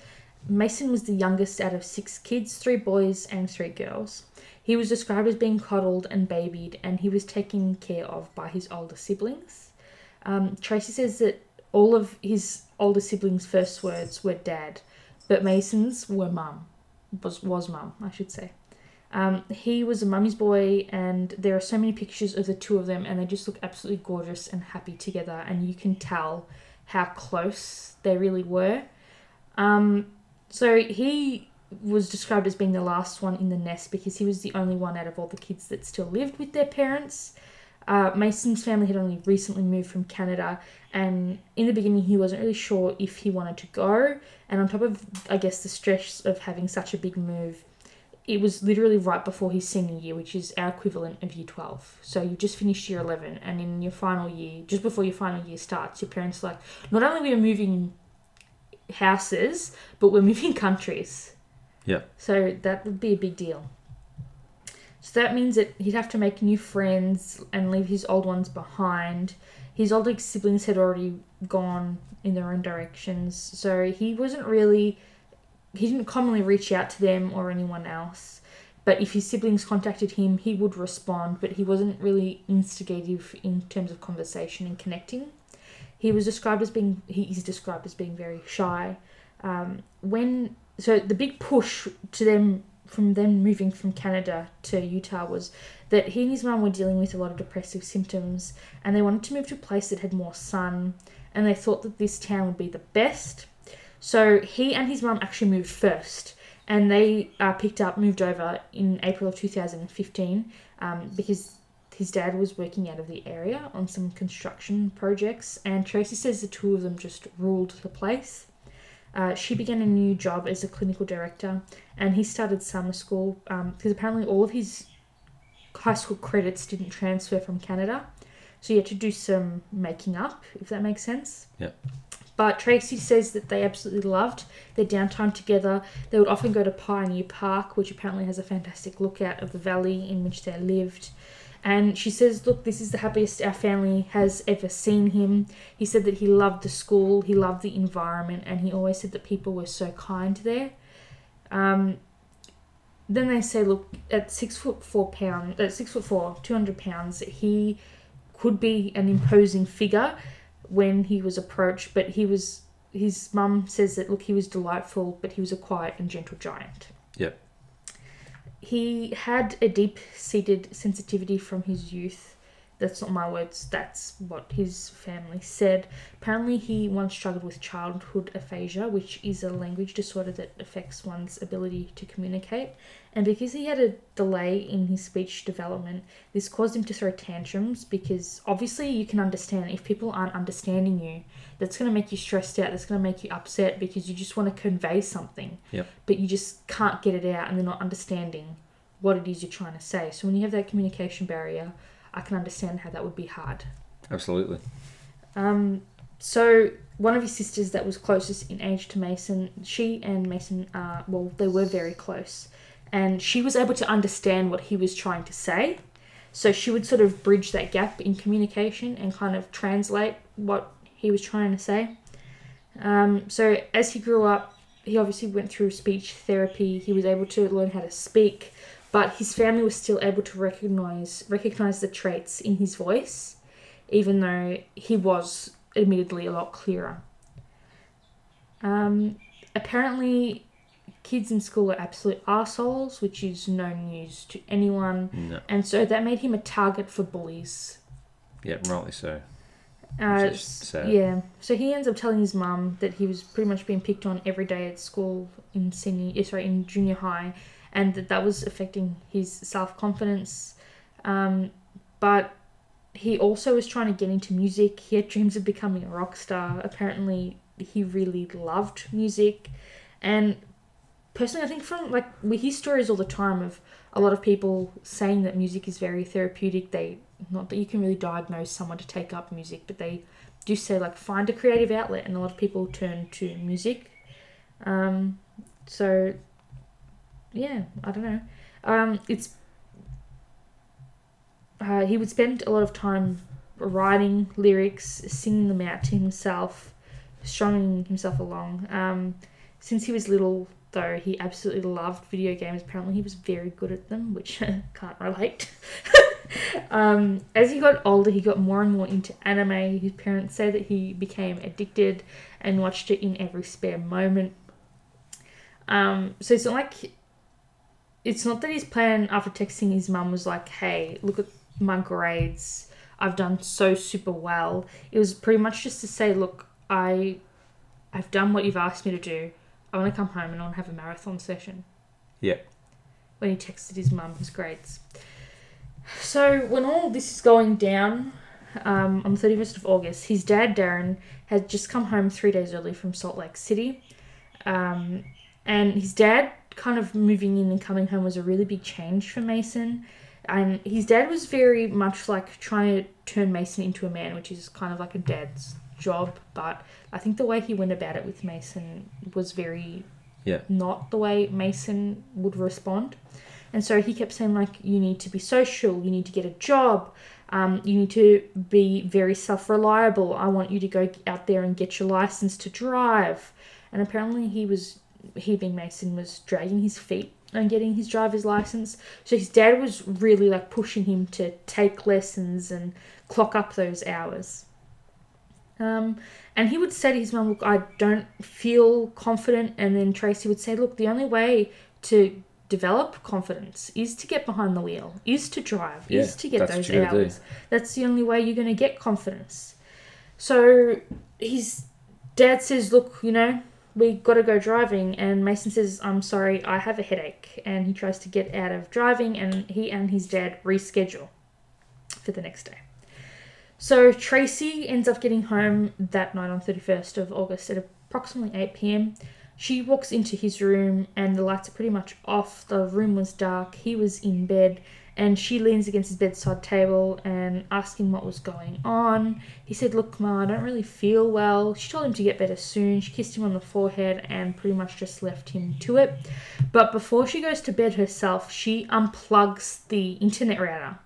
Mason was the youngest out of six kids, three boys and three girls. He was described as being coddled and babied, and he was taken care of by his older siblings. Um, Tracy says that all of his older siblings' first words were dad, but Mason's were mum. Was, was mum, I should say. Um, he was a mummy's boy, and there are so many pictures of the two of them, and they just look absolutely gorgeous and happy together, and you can tell how close they really were. Um, so he was described as being the last one in the nest because he was the only one out of all the kids that still lived with their parents. Uh, Mason's family had only recently moved from Canada, and in the beginning, he wasn't really sure if he wanted to go. And on top of, I guess, the stress of having such a big move, it was literally right before his senior year, which is our equivalent of year 12. So you just finished year 11, and in your final year, just before your final year starts, your parents are like, not only we are moving houses, but we're moving countries. Yeah. So that would be a big deal. So that means that he'd have to make new friends and leave his old ones behind. His older siblings had already gone in their own directions, so he wasn't really. He didn't commonly reach out to them or anyone else. But if his siblings contacted him, he would respond, but he wasn't really instigative in terms of conversation and connecting. He was described as being. He is described as being very shy. Um, when so the big push to them from them moving from Canada to Utah was that he and his mum were dealing with a lot of depressive symptoms and they wanted to move to a place that had more sun and they thought that this town would be the best. So he and his mum actually moved first and they uh, picked up, moved over in April of 2015 um, because his dad was working out of the area on some construction projects and Tracy says the two of them just ruled the place. Uh, she began a new job as a clinical director, and he started summer school because apparently all of his high school credits didn't transfer from Canada, so he had to do some making up, if that makes sense. Yeah. But Tracy says that they absolutely loved their downtime together. They would often go to Pioneer Park, which apparently has a fantastic lookout of the valley in which they lived. And she says, Look, this is the happiest our family has ever seen him. He said that he loved the school, he loved the environment, and he always said that people were so kind there. Um, then they say, Look, at six foot four pound, at six foot four, two hundred pounds, he could be an imposing figure when he was approached, but he was. His mum says that look, he was delightful, but he was a quiet and gentle giant Yep. He had a deep seated sensitivity from his youth That's not my words, that's what his family said. Apparently, he once struggled with childhood aphasia, which is a language disorder that affects one's ability to communicate. And because he had a delay in his speech development, this caused him to throw tantrums because obviously you can understand if people aren't understanding you, that's going to make you stressed out, that's going to make you upset because you just want to convey something. Yep. But you just can't get it out and they're not understanding what it is you're trying to say. So when you have that communication barrier, I can understand how that would be hard. Absolutely. Um, so one of his sisters that was closest in age to Mason, she and Mason, uh, well, they were very close, and she was able to understand what he was trying to say. So she would sort of bridge that gap in communication and kind of translate what he was trying to say. Um, so as he grew up, he obviously went through speech therapy. He was able to learn how to speak, but his family was still able to recognize recognize the traits in his voice, even though he was admittedly a lot clearer. Um, apparently, kids in school are absolute assholes, which is no news to anyone, No. and so that made him a target for bullies. Yeah, rightly so. Uh, Which is sad. Yeah. So he ends up telling his mum that he was pretty much being picked on every day at school in senior, eh, sorry, in junior high, and that that was affecting his self confidence. Um, but he also was trying to get into music. He had dreams of becoming a rock star. Apparently, he really loved music, and personally, I think from like we hear stories all the time of a lot of people saying that music is very therapeutic. They not that you can really diagnose someone to take up music, but they do say like find a creative outlet, and a lot of people turn to music. Um, so yeah, I don't know. Um, it's uh, he would spend a lot of time writing lyrics, singing them out to himself, strumming himself along. Um, since he was little, though, he absolutely loved video games. Apparently, he was very good at them, which can't relate. um, as he got older, he got more and more into anime. His parents say that he became addicted and watched it in every spare moment. Um, so it's not like it's not that his plan after texting his mum was like, "Hey, look at my grades. I've done so super well." It was pretty much just to say, "Look, I, I've done what you've asked me to do. I want to come home and I want to have a marathon session." Yeah. When he texted his mum his grades. So when all this is going down, um, on the thirty first of August, his dad Darren had just come home three days early from Salt Lake City, um, and his dad kind of moving in and coming home was a really big change for Mason. And his dad was very much like trying to turn Mason into a man, which is kind of like a dad's job. But I think the way he went about it with Mason was very Yeah. not the way Mason would respond. And so he kept saying, like, you need to be social, you need to get a job, um, you need to be very self reliable. I want you to go out there and get your license to drive. And apparently, he was, he being Mason, was dragging his feet on getting his driver's license. So his dad was really like pushing him to take lessons and clock up those hours. Um, and he would say to his mum, Look, I don't feel confident. And then Tracy would say, Look, the only way to develop confidence is to get behind the wheel, is to drive, Yeah, is to get those do. hours. That's the only way you're going to get confidence. So his dad says, Look, you know, we got to go driving. And Mason says, I'm sorry, I have a headache. And he tries to get out of driving, and he and his dad reschedule for the next day. So Tracy ends up getting home that night on 31st of August at approximately 8 pm. She walks into his room and the lights are pretty much off. The room was dark. He was in bed and she leans against his bedside table and asks him what was going on. He said, Look, Ma, I don't really feel well. She told him to get better soon. She kissed him on the forehead and pretty much just left him to it. But before she goes to bed herself, she unplugs the internet router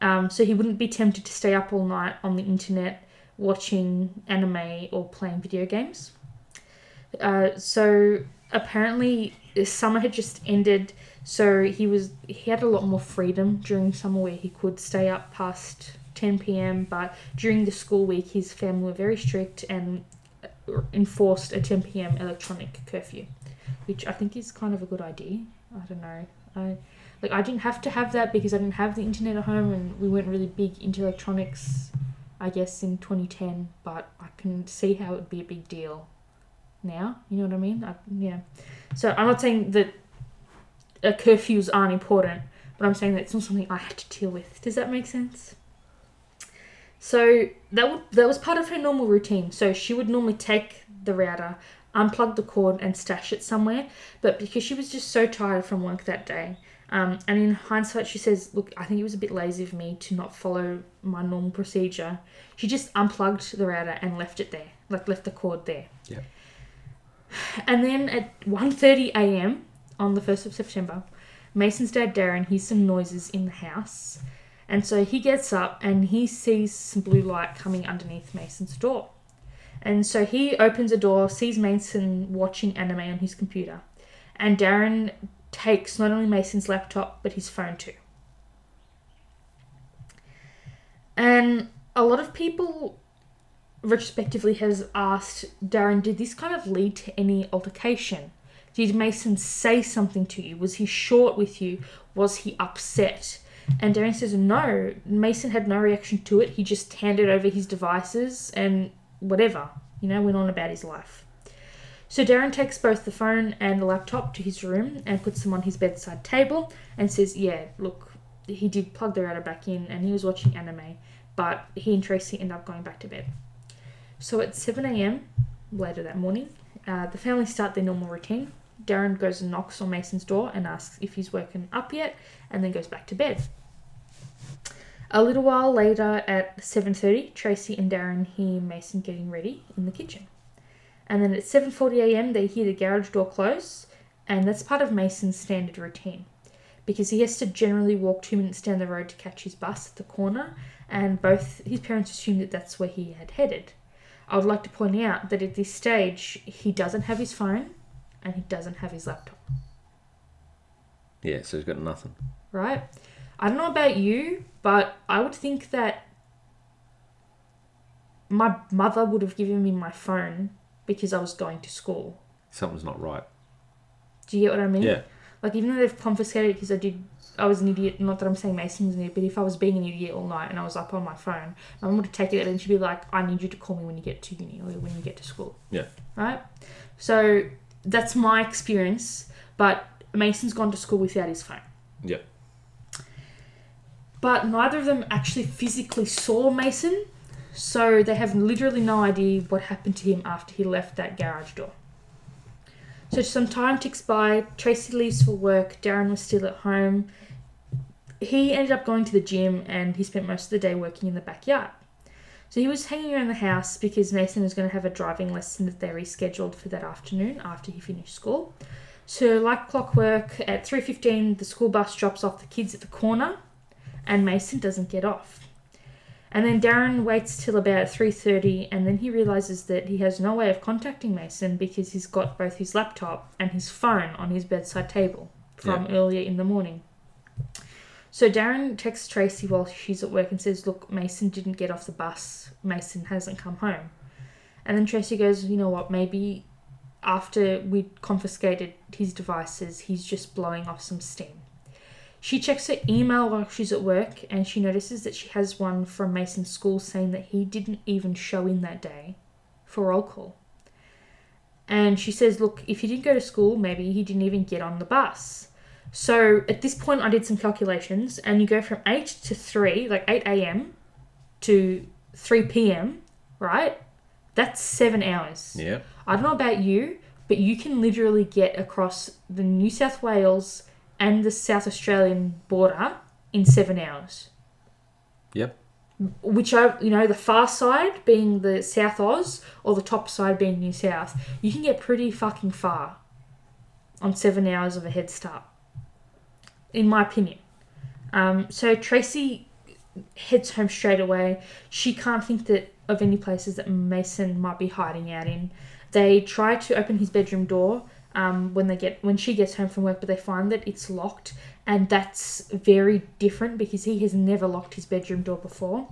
um, so he wouldn't be tempted to stay up all night on the internet watching anime or playing video games. Uh, so apparently, summer had just ended, so he was he had a lot more freedom during summer where he could stay up past 10 p.m. But during the school week, his family were very strict and uh, enforced a 10 p.m. electronic curfew, which I think is kind of a good idea. I don't know. I Like I didn't have to have that because I didn't have the internet at home and we weren't really big into electronics, I guess in 2010. But I can see how it would be a big deal now. You know what I mean? I, yeah. So I'm not saying that uh, curfews aren't important, but I'm saying that it's not something I had to deal with. Does that make sense? So that would that was part of her normal routine. So she would normally take the router, unplug the cord, and stash it somewhere. But because she was just so tired from work that day, um, and in hindsight, she says, "Look, I think it was a bit lazy of me to not follow my normal procedure." She just unplugged the router and left it there, like left the cord there. Yeah. And then at 1.30 a.m. on the 1st of September, Mason's dad Darren hears some noises in the house. And so he gets up and he sees some blue light coming underneath Mason's door. And so he opens the door, sees Mason watching anime on his computer. And Darren takes not only Mason's laptop, but his phone too. And a lot of people retrospectively has asked Darren, did this kind of lead to any altercation? Did Mason say something to you? Was he short with you? Was he upset? And Darren says, no, Mason had no reaction to it. He just handed over his devices and whatever, you know, went on about his life. So Darren takes both the phone and the laptop to his room and puts them on his bedside table and says, yeah, look, he did plug the router back in and he was watching anime, but he and Tracy end up going back to bed. So at 7 a.m. later that morning, uh, the family start their normal routine. Darren goes and knocks on Mason's door and asks if he's woken up yet, and then goes back to bed. A little while later, at 7:30, Tracy and Darren hear Mason getting ready in the kitchen, and then at 7:40 a.m. they hear the garage door close, and that's part of Mason's standard routine, because he has to generally walk two minutes down the road to catch his bus at the corner, and both his parents assume that that's where he had headed. I would like to point out that at this stage, he doesn't have his phone and he doesn't have his laptop, Yeah, so he's got nothing. right? I don't know about you, but I would think that my mother would have given me my phone because I was going to school. Something's not right. Do you get what I mean? Yeah. Like, even though they've confiscated it because I did, I was an idiot. Not that I'm saying Mason was an idiot, but if I was being an idiot all night and I was up on my phone, my mum would have taken it and she'd be like, I need you to call me when you get to uni or when you get to school. Yeah. right? So that's my experience. But Mason's gone to school without his phone. Yeah. But neither of them actually physically saw Mason, so they have literally no idea what happened to him after he left that garage door. So some time ticks by. Tracy leaves for work. Darren was still at home. He ended up going to the gym and he spent most of the day working in the backyard. So he was hanging around the house because Mason was going to have a driving lesson that they rescheduled for that afternoon after he finished school. So like clockwork, at 3.15 the school bus drops off the kids at the corner and Mason doesn't get off. And then Darren waits till about 3:30 and then he realizes that he has no way of contacting Mason because he's got both his laptop and his phone on his bedside table from earlier in the morning. So Darren texts Tracy while she's at work and says, "Look, Mason didn't get off the bus. Mason hasn't come home." And then Tracy goes, "You know what? Maybe after we confiscated his devices, he's just blowing off some steam." She checks her email while she's at work and she notices that she has one from Mason's school saying that he didn't even show in that day for roll call. And she says, Look, if he didn't go to school, maybe he didn't even get on the bus. So at this point, I did some calculations and you go from 8 to 3, like 8 a.m. to 3 p.m., right? That's seven hours. Yeah. I don't know about you, but you can literally get across the New South Wales and the South Australian border in seven hours. Yep. Which are, you know, the far side being the South Oz or the top side being New South, you can get pretty fucking far on seven hours of a head start, in my opinion. Um, so Tracy heads home straight away. She can't think that of any places that Mason might be hiding out in. They try to open his bedroom door um, when they get when she gets home from work, but they find that it's locked, and that's very different because he has never locked his bedroom door before.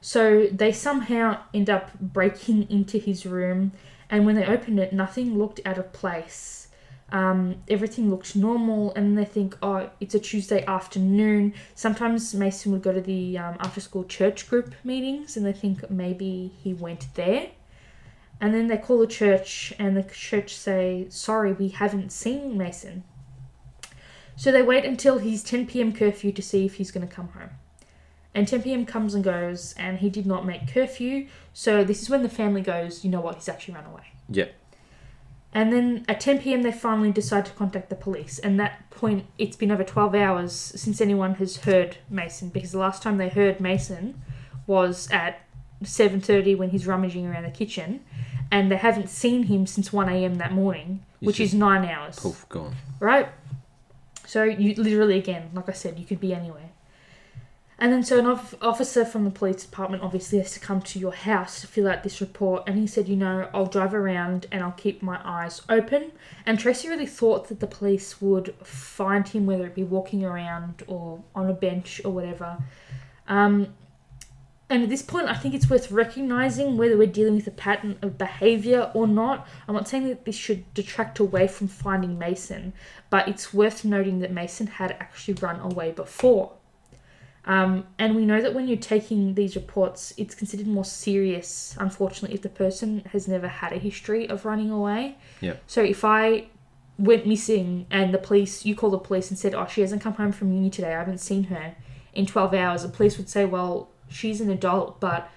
So they somehow end up breaking into his room, and when they opened it, nothing looked out of place. Um, everything looks normal, and they think, oh, it's a Tuesday afternoon. Sometimes Mason would go to the um, after school church group meetings, and they think maybe he went there. And then they call the church, and the church say, sorry, we haven't seen Mason. So they wait until his 10 p.m. curfew to see if he's going to come home. And 10 p.m. comes and goes, and he did not make curfew. So this is when the family goes, you know what, he's actually run away. Yeah. And then at 10 p.m., they finally decide to contact the police. And that point, it's been over 12 hours since anyone has heard Mason, because the last time they heard Mason was at 7:30 when he's rummaging around the kitchen, and they haven't seen him since 1 a.m. that morning, He's which is just- nine hours. Poof, gone. Right? So you literally again, like I said, you could be anywhere. And then so an off- officer from the police department obviously has to come to your house to fill out this report and he said, you know, I'll drive around and I'll keep my eyes open. And Tracy really thought that the police would find him whether it be walking around or on a bench or whatever. Um, and at this point, I think it's worth recognizing whether we're dealing with a pattern of behavior or not. I'm not saying that this should detract away from finding Mason, but it's worth noting that Mason had actually run away before. Um, and we know that when you're taking these reports, it's considered more serious, unfortunately, if the person has never had a history of running away. Yeah. So if I went missing and the police, you call the police and said, oh, she hasn't come home from uni today, I haven't seen her in 12 hours, the police would say, well, she's an adult, but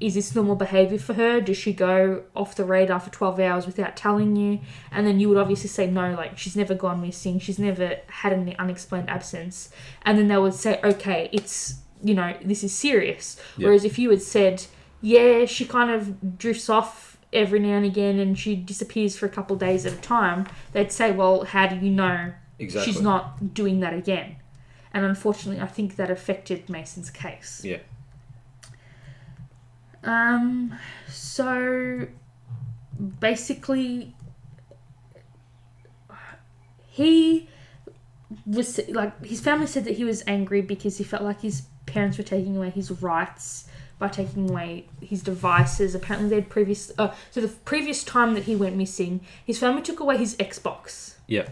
is this normal behavior for her? Does she go off the radar for 12 hours without telling you? And then you would obviously say, no, like she's never gone missing, she's never had an unexplained absence. And then they would say, okay, it's, you know, this is serious. Yeah. Whereas if you had said, yeah, she kind of drifts off every now and again and she disappears for a couple of days at a time, they'd say, well, how do you know Exactly. she's not doing that again? And unfortunately, I think that affected Mason's case. Yeah. Um, so basically, he was like his family said that he was angry because he felt like his parents were taking away his rights by taking away his devices. Apparently, they'd previous uh, so the previous time that he went missing, his family took away his Xbox Yeah.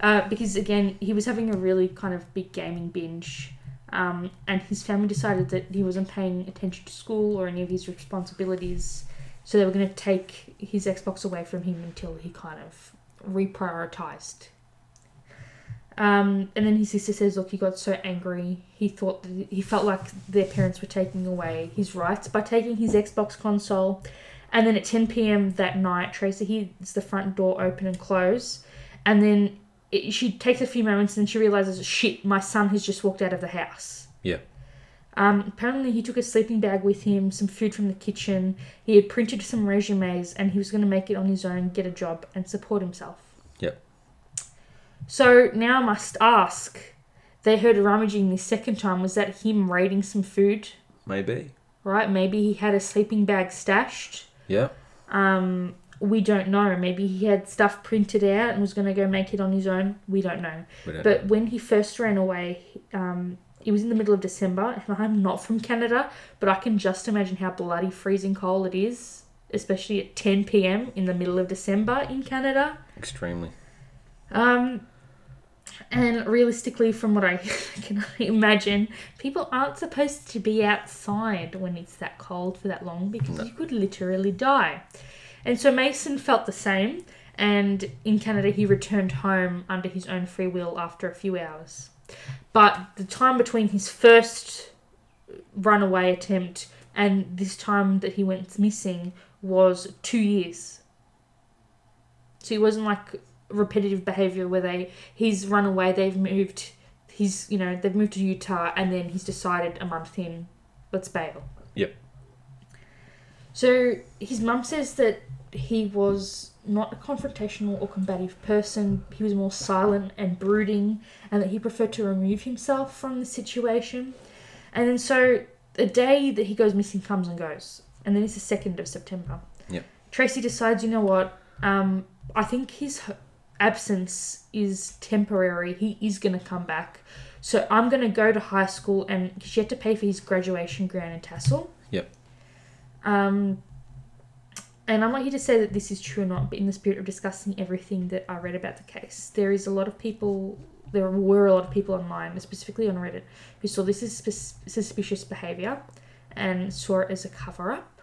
uh, because again he was having a really kind of big gaming binge um, and his family decided that he wasn't paying attention to school or any of his responsibilities so they were going to take his xbox away from him until he kind of reprioritized. Um, and then his sister says look he got so angry. He thought that he felt like their parents were taking away his rights by taking his xbox console. And then at 10 p.m that night tracy hears the front door open and close. And then it, she takes a few moments and she realizes, shit, my son has just walked out of the house. Yeah. Um, apparently, he took a sleeping bag with him, some food from the kitchen. He had printed some resumes and he was going to make it on his own, get a job, and support himself. Yep. So now I must ask they heard rummaging this second time. Was that him raiding some food? Maybe. Right? Maybe he had a sleeping bag stashed. Yeah. Um, we don't know. Maybe he had stuff printed out and was going to go make it on his own. We don't know. We don't But when he first ran away, um, it was in the middle of December, and I'm not from Canada, but I can just imagine how bloody freezing cold it is, especially at 10 p.m. in the middle of December in Canada. Extremely. Um, and realistically, from what I can imagine, people aren't supposed to be outside when it's that cold for that long because No. you could literally die. And so Mason felt the same, and in Canada, he returned home under his own free will after a few hours. But the time between his first runaway attempt and this time that he went missing was two years. So he wasn't like repetitive behavior where they he's run away, they've moved, he's you know they've moved to Utah, and then he's decided a month in, let's bail. Yep. So his mum says that he was not a confrontational or combative person. He was more silent and brooding, and that he preferred to remove himself from the situation. And then so the day that he goes missing comes and goes, and then it's the second of September. Yep. Tracy decides, you know what? Um, I think his absence is temporary. He is going to come back. So I'm going to go to high school, and she had to pay for his graduation gown and tassel. Yep. Um, and I'm not here to say that this is true or not, but in the spirit of discussing everything that I read about the case, there is a lot of people, there were a lot of people online, specifically on Reddit, who saw this as sus- suspicious behavior and saw it as a cover up.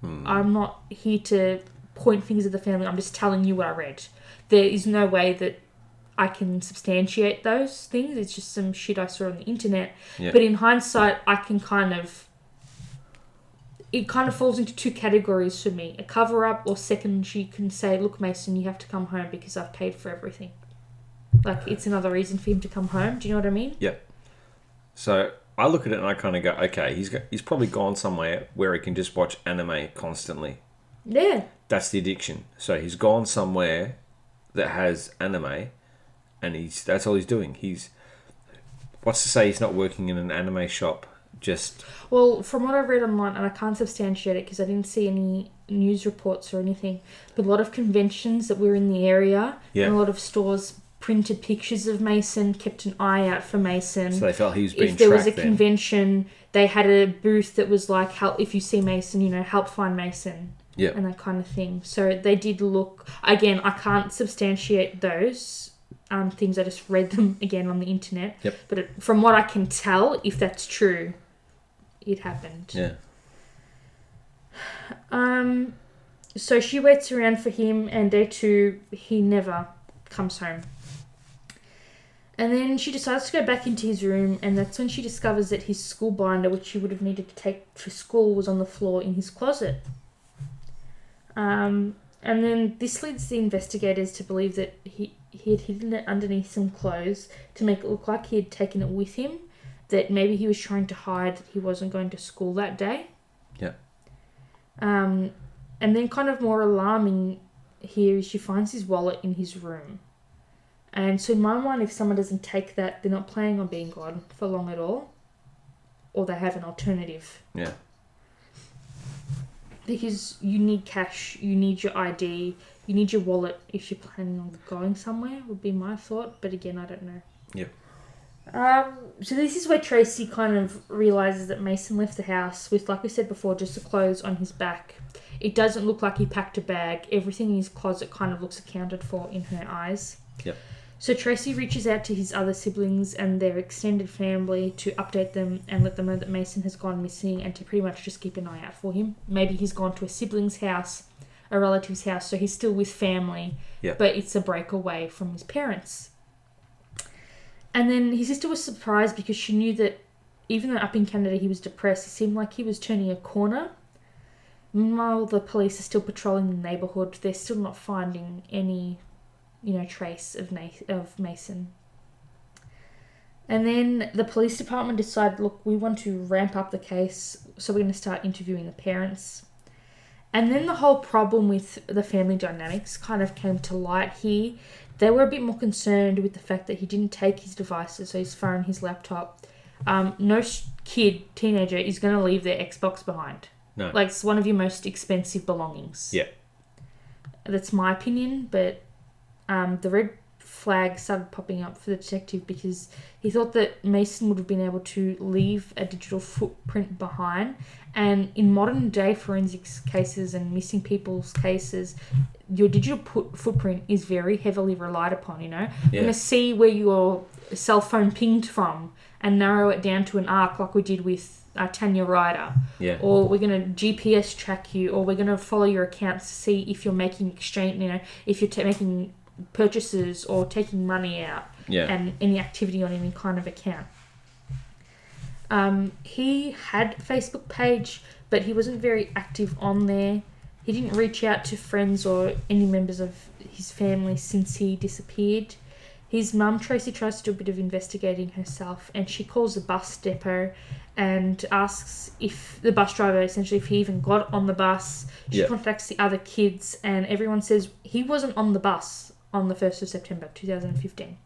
Hmm. I'm not here to point fingers at the family, I'm just telling you what I read. There is no way that I can substantiate those things. It's just some shit I saw on the internet. But in hindsight, I can kind of. It kind of falls into two categories for me a cover up, or second, she can say, Look, Mason, you have to come home because I've paid for everything. Like, it's another reason for him to come home. Do you know what I mean? Yeah. So I look at it and I kind of go, okay, he's go- he's probably gone somewhere where he can just watch anime constantly. Yeah. That's the addiction. So he's gone somewhere that has anime, and he's that's all he's doing. He's what's to say he's not working in an anime shop? Just Well, from what I've read online, and I can't substantiate it because I didn't see any news reports or anything, but a lot of conventions that were in the area Yeah. and a lot of stores printed pictures of Mason, kept an eye out for Mason. so they felt he was being if there was a then. convention, they had a booth that was like, "Help if you see Mason, you know, help find Mason." Yeah. and that kind of thing. So they did look. Again, I can't substantiate those um, things. I just read them again on the internet. Yep. But it, from what I can tell, if that's true, it happened. Yeah. Um, so she waits around for him, and day two, he never comes home. And then she decides to go back into his room, and that's when she discovers that his school binder, which she would have needed to take to school, was on the floor in his closet. Um, and then this leads the investigators to believe that he, he had hidden it underneath some clothes to make it look like he had taken it with him, that maybe he was trying to hide that he wasn't going to school that day. Yeah. Um, and then, kind of more alarming here, is she finds his wallet in his room. And so, in my mind, if someone doesn't take that, they're not planning on being gone for long at all, or they have an alternative. Yeah. Because you need cash, you need your ID, you need your wallet if you're planning on going somewhere, would be my thought. But again, I don't know. Yep. Um, so this is where Tracy kind of realizes that Mason left the house with, like we said before, just the clothes on his back. It doesn't look like he packed a bag. Everything in his closet kind of looks accounted for in her eyes. Yep. So Tracy reaches out to his other siblings and their extended family to update them and let them know that Mason has gone missing and to pretty much just keep an eye out for him. Maybe he's gone to a sibling's house, a relative's house, so he's still with family, Yep. but it's a break away from his parents. And then his sister was surprised because she knew that even though up in Canada he was depressed, it seemed like he was turning a corner. Meanwhile, the police are still patrolling the neighborhood. They're still not finding any, you know, trace of of Mason. And then the police department decided, look, we want to ramp up the case, so we're going to start interviewing the parents. And then the whole problem with the family dynamics kind of came to light here. They were a bit more concerned with the fact that he didn't take his devices, so his phone, his laptop. Um, no kid, teenager, is going to leave their Xbox behind. No. Like, it's one of your most expensive belongings. Yeah. That's my opinion, but um, the red flag started popping up for the detective because he thought that Mason would have been able to leave a digital footprint behind. And in modern day forensics cases and missing people's cases, your digital put- footprint is very heavily relied upon. You know, Yeah. we're to see where your cell phone pinged from and narrow it down to an arc, like we did with uh, Tanya Rider Yeah. or we're going to GPS track you, or we're going to follow your accounts to see if you're making exchange, you know, if you're ta making purchases or taking money out, Yeah. and any activity on any kind of account. Um, he had a Facebook page, but he wasn't very active on there. He didn't reach out to friends or any members of his family since he disappeared. His mum, Tracy, tries to do a bit of investigating herself and she calls the bus depot and asks if the bus driver, essentially, if he even got on the bus. She Yeah. contacts the other kids and everyone says he wasn't on the bus on the 1st of September 2015.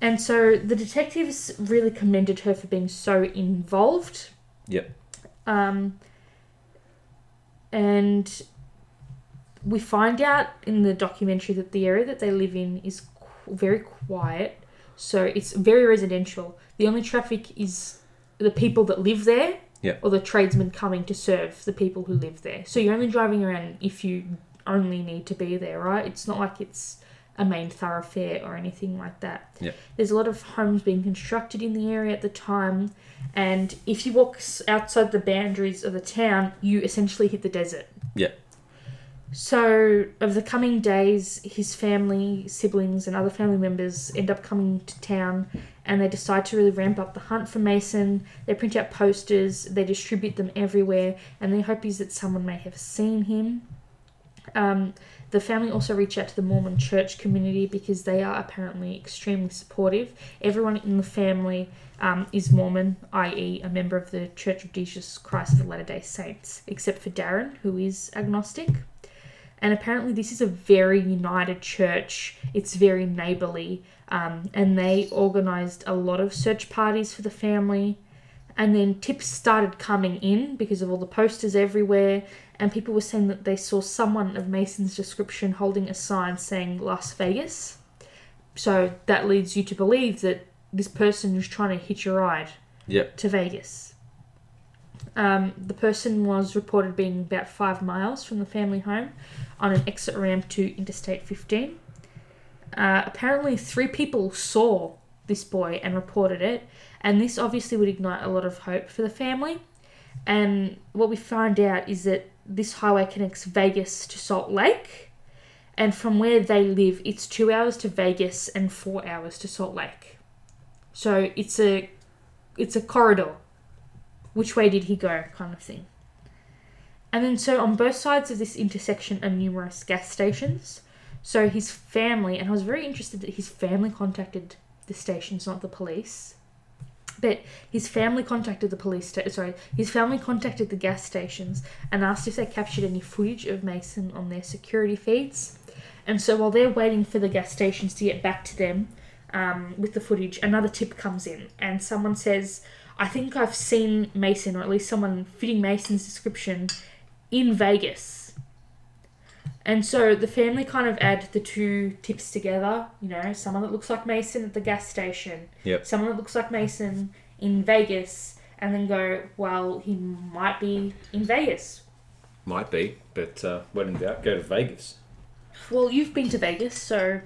And so the detectives really commended her for being so involved. Yep. Um, and we find out in the documentary that the area that they live in is qu- very quiet. So it's very residential. The only traffic is the people that live there. Yeah. or the tradesmen coming to serve the people who live there. So you're only driving around if you only need to be there, right? It's not like it's a main thoroughfare or anything like that. Yeah. There's a lot of homes being constructed in the area at the time, and if you walk outside the boundaries of the town, you essentially hit the desert. Yeah. So, of the coming days, his family, siblings, and other family members end up coming to town and they decide to really ramp up the hunt for Mason. They print out posters, they distribute them everywhere, and their hope is that someone may have seen him. Um, the family also reach out to the Mormon church community because they are apparently extremely supportive. Everyone in the family um, is Mormon, i.e., a member of the Church of Jesus Christ of the Latter day Saints, except for Darren, who is agnostic. And apparently, this is a very united church. It's very neighborly. Um, and they organized a lot of search parties for the family. And then tips started coming in because of all the posters everywhere. And people were saying that they saw someone of Mason's description holding a sign saying Las Vegas. So that leads you to believe that this person is trying to hitch a ride Yep. to Vegas. Um, the person was reported being about five miles from the family home on an exit ramp to Interstate 15. Uh, apparently, three people saw this boy and reported it, and this obviously would ignite a lot of hope for the family. And what we find out is that this highway connects Vegas to Salt Lake, and from where they live, it's two hours to Vegas and four hours to Salt Lake. So it's a it's a corridor. Which way did he go, kind of thing. And then, so on both sides of this intersection are numerous gas stations. So his family, and I was very interested that his family contacted the stations, not the police. But his family contacted the police. Sta- sorry, his family contacted the gas stations and asked if they captured any footage of Mason on their security feeds. And so while they're waiting for the gas stations to get back to them um, with the footage, another tip comes in, and someone says, "I think I've seen Mason, or at least someone fitting Mason's description, in Vegas." And so the family kind of add the two tips together. You know, someone that looks like Mason at the gas station, Yep. someone that looks like Mason in Vegas, and then go, well, he might be in Vegas. Might be, but uh, when in doubt, go to Vegas. Well, you've been to Vegas, so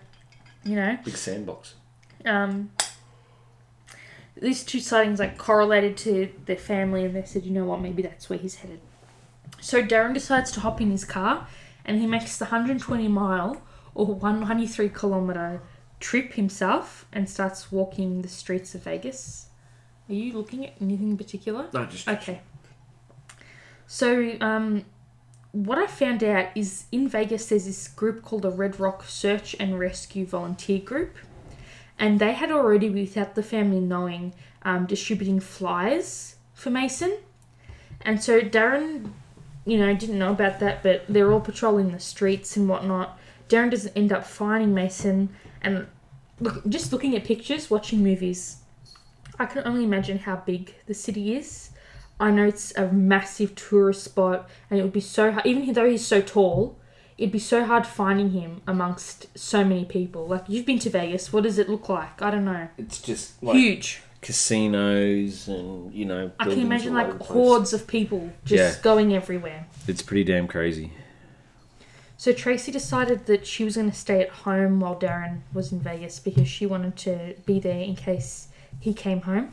you know. Big sandbox. Um, these two sightings like correlated to their family, and they said, you know what, maybe that's where he's headed. So Darren decides to hop in his car, and he makes the 120 mile or 193 kilometer trip himself, and starts walking the streets of Vegas. Are you looking at anything in particular? No, just Okay. So, um, what I found out is in Vegas there's this group called the Red Rock Search and Rescue Volunteer Group, and they had already, without the family knowing, um, distributing flyers for Mason. And so Darren, you know, didn't know about that, but they're all patrolling the streets and whatnot. Darren doesn't end up finding Mason, and look, just looking at pictures, watching movies, I can only imagine how big the city is. I know it's a massive tourist spot, and it would be so hard, even though he's so tall, it'd be so hard finding him amongst so many people. Like, you've been to Vegas, what does it look like? I don't know. it's just like Huge. Casinos and you know. I can imagine like hordes of people just Yeah. going everywhere. It's pretty damn crazy. So Tracy decided that she was going to stay at home while Darren was in Vegas because she wanted to be there in case he came home.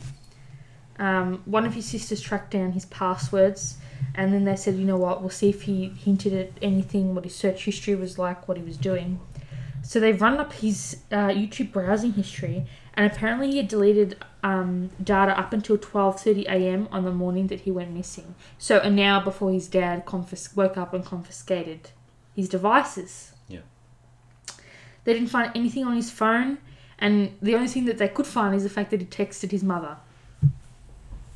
Um, one of his sisters tracked down his passwords, and then they said, "You know what? We'll see if he hinted at anything, what his search history was like, what he was doing." So they've run up his uh, YouTube browsing history, and apparently he had deleted um, data up until 12:30 a.m. on the morning that he went missing. So an hour before his dad confis- woke up and confiscated his devices. Yeah. They didn't find anything on his phone, and the only thing that they could find is the fact that he texted his mother.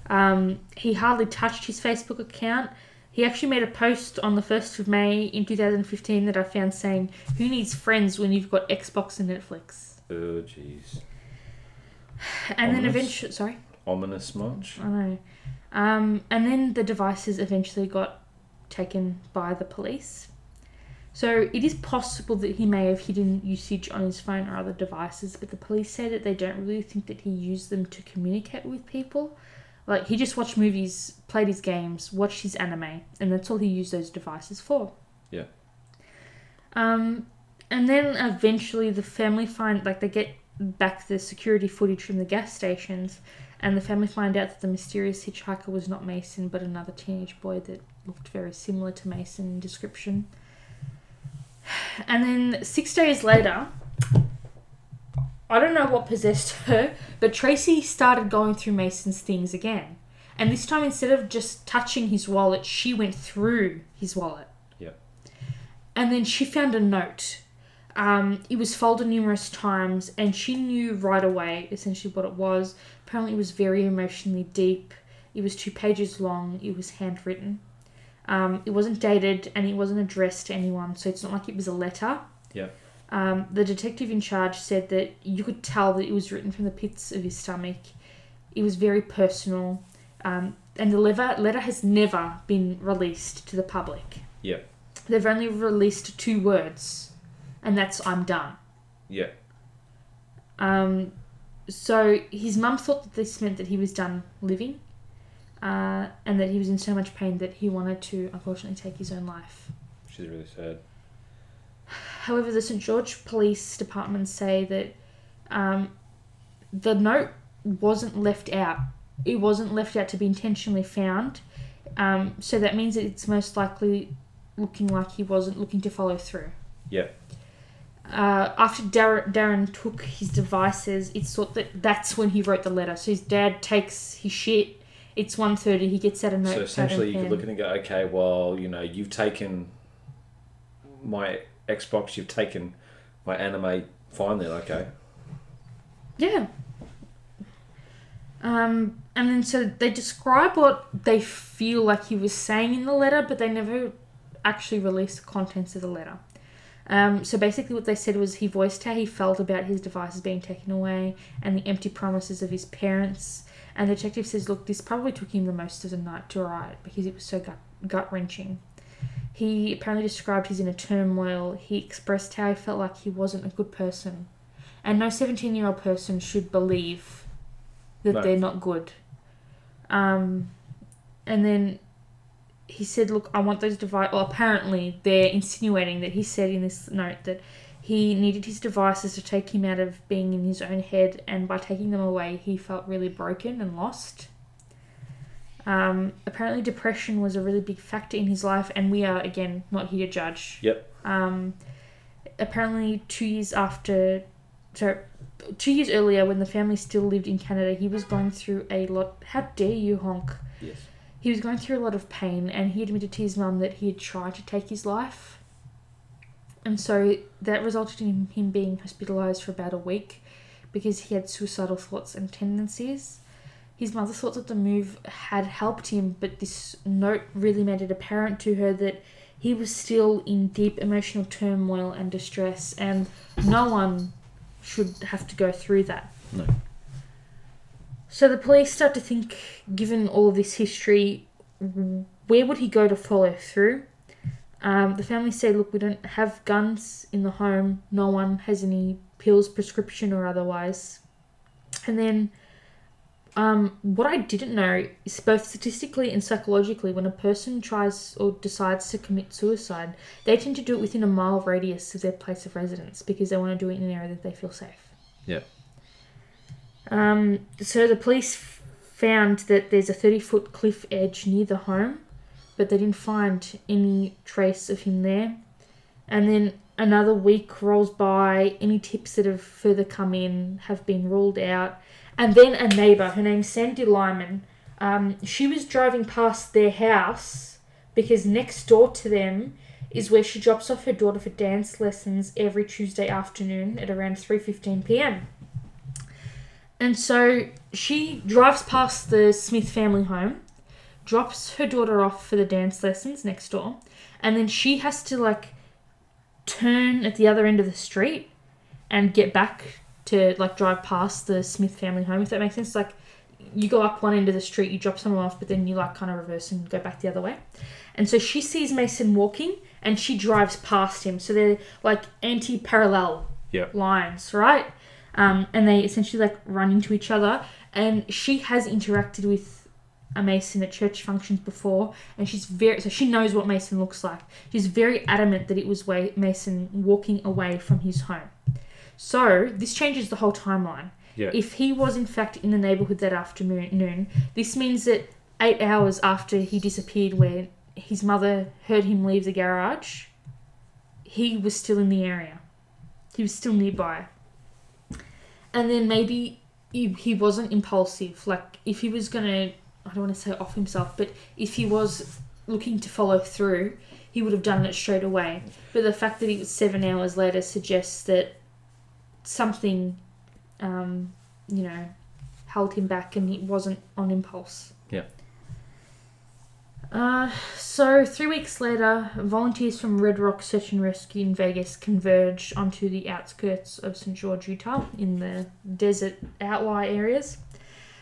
Um, he hardly touched his Facebook account. He actually made a post on the 1st of May in 2015 that I found saying, Who needs friends when you've got Xbox and Netflix? Oh jeez. And then eventually, sorry? Ominous much? I know. Um, and then the devices eventually got taken by the police. So it is possible that he may have hidden usage on his phone or other devices, but the police say that they don't really think that he used them to communicate with people. Like he just watched movies, played his games, watched his anime, and that's all he used those devices for. Yeah. Um, and then eventually the family find like they get back the security footage from the gas stations, and the family find out that the mysterious hitchhiker was not Mason but another teenage boy that looked very similar to Mason in description. And then six days later, I don't know what possessed her, but Tracy started going through Mason's things again. And this time, instead of just touching his wallet, she went through his wallet. Yeah. And then she found a note. Um, it was folded numerous times, and she knew right away essentially what it was. Apparently, it was very emotionally deep. It was two pages long. It was handwritten. Um, it wasn't dated, and it wasn't addressed to anyone, so it's not like it was a letter. Yeah. Um, the detective in charge said that you could tell that it was written from the pits of his stomach. It was very personal, um, and the letter, letter has never been released to the public. Yeah. They've only released two words, and that's "I'm done." Yeah. Um, so his mum thought that this meant that he was done living, uh, and that he was in so much pain that he wanted to unfortunately take his own life. Which is really sad. However, the St George Police Department say that um, the note wasn't left out. It wasn't left out to be intentionally found. Um, so that means that it's most likely looking like he wasn't looking to follow through. Yeah. Uh, after Dar- Darren took his devices, it's thought that that's when he wrote the letter. So his dad takes his shit. It's 1.30, he gets out a note. So essentially, you could look at it and go, okay, well, you know, you've taken my Xbox, you've taken my anime. Finally, okay. Yeah. Um, and then so they describe what they feel like he was saying in the letter, but they never actually released the contents of the letter. Um, so basically, what they said was he voiced how he felt about his devices being taken away and the empty promises of his parents. And the detective says, look, this probably took him the most of the night to write because it was so gut, gut wrenching. He apparently described his inner turmoil. He expressed how he felt like he wasn't a good person. And no 17 year old person should believe that No. they're not good. Um, and then he said, Look, I want those devices. Well, apparently, they're insinuating that he said in this note that he needed his devices to take him out of being in his own head, and by taking them away, he felt really broken and lost. Um, apparently, depression was a really big factor in his life, and we are, again, not here to judge. Yep. Um, apparently, two years after, so two years earlier, when the family still lived in Canada, he was going through a lot. How dare you honk? Yes. He was going through a lot of pain, and he admitted to his mum that he had tried to take his life. And so that resulted in him being hospitalized for about a week because he had suicidal thoughts and tendencies. His mother thought that the move had helped him, but this note really made it apparent to her that he was still in deep emotional turmoil and distress, and no one should have to go through that. No. So the police start to think, given all this history, where would he go to follow through? Um, the family say, look, we don't have guns in the home. No one has any pills, prescription or otherwise. And then, um, what I didn't know is both statistically and psychologically, when a person tries or decides to commit suicide, they tend to do it within a mile radius of their place of residence because they want to do it in an area that they feel safe. Yeah. Um, so the police found that there's a 30 foot cliff edge near the home, but they didn't find any trace of him there. And then another week rolls by, any tips that have further come in have been ruled out. And then a neighbour, her name's Sandy Lyman, um, she was driving past their house because next door to them is where she drops off her daughter for dance lessons every Tuesday afternoon at around 3:15 p.m. And so she drives past the Smith family home, drops her daughter off for the dance lessons next door, and then she has to like turn at the other end of the street and get back to like drive past the Smith family home, if that makes sense. Like you go up one end of the street, you drop someone off, but then you like kind of reverse and go back the other way. And so she sees Mason walking and she drives past him. So they're like anti parallel Yep. lines, right? Um, and they essentially like run into each other. And she has interacted with a Mason at church functions before, and she's very so she knows what Mason looks like. She's very adamant that it was way Mason walking away from his home. So this changes the whole timeline. Yeah. If he was in fact in the neighborhood that afternoon, this means that eight hours after he disappeared, where his mother heard him leave the garage, he was still in the area. He was still nearby. And then maybe he, he wasn't impulsive. Like, if he was gonna, I don't want to say off himself, but if he was looking to follow through, he would have done it straight away. But the fact that it was seven hours later suggests that something, um, you know, held him back and it wasn't on impulse. Uh, so three weeks later, volunteers from Red Rock Search and Rescue in Vegas converge onto the outskirts of St. George, Utah, in the desert outlier areas,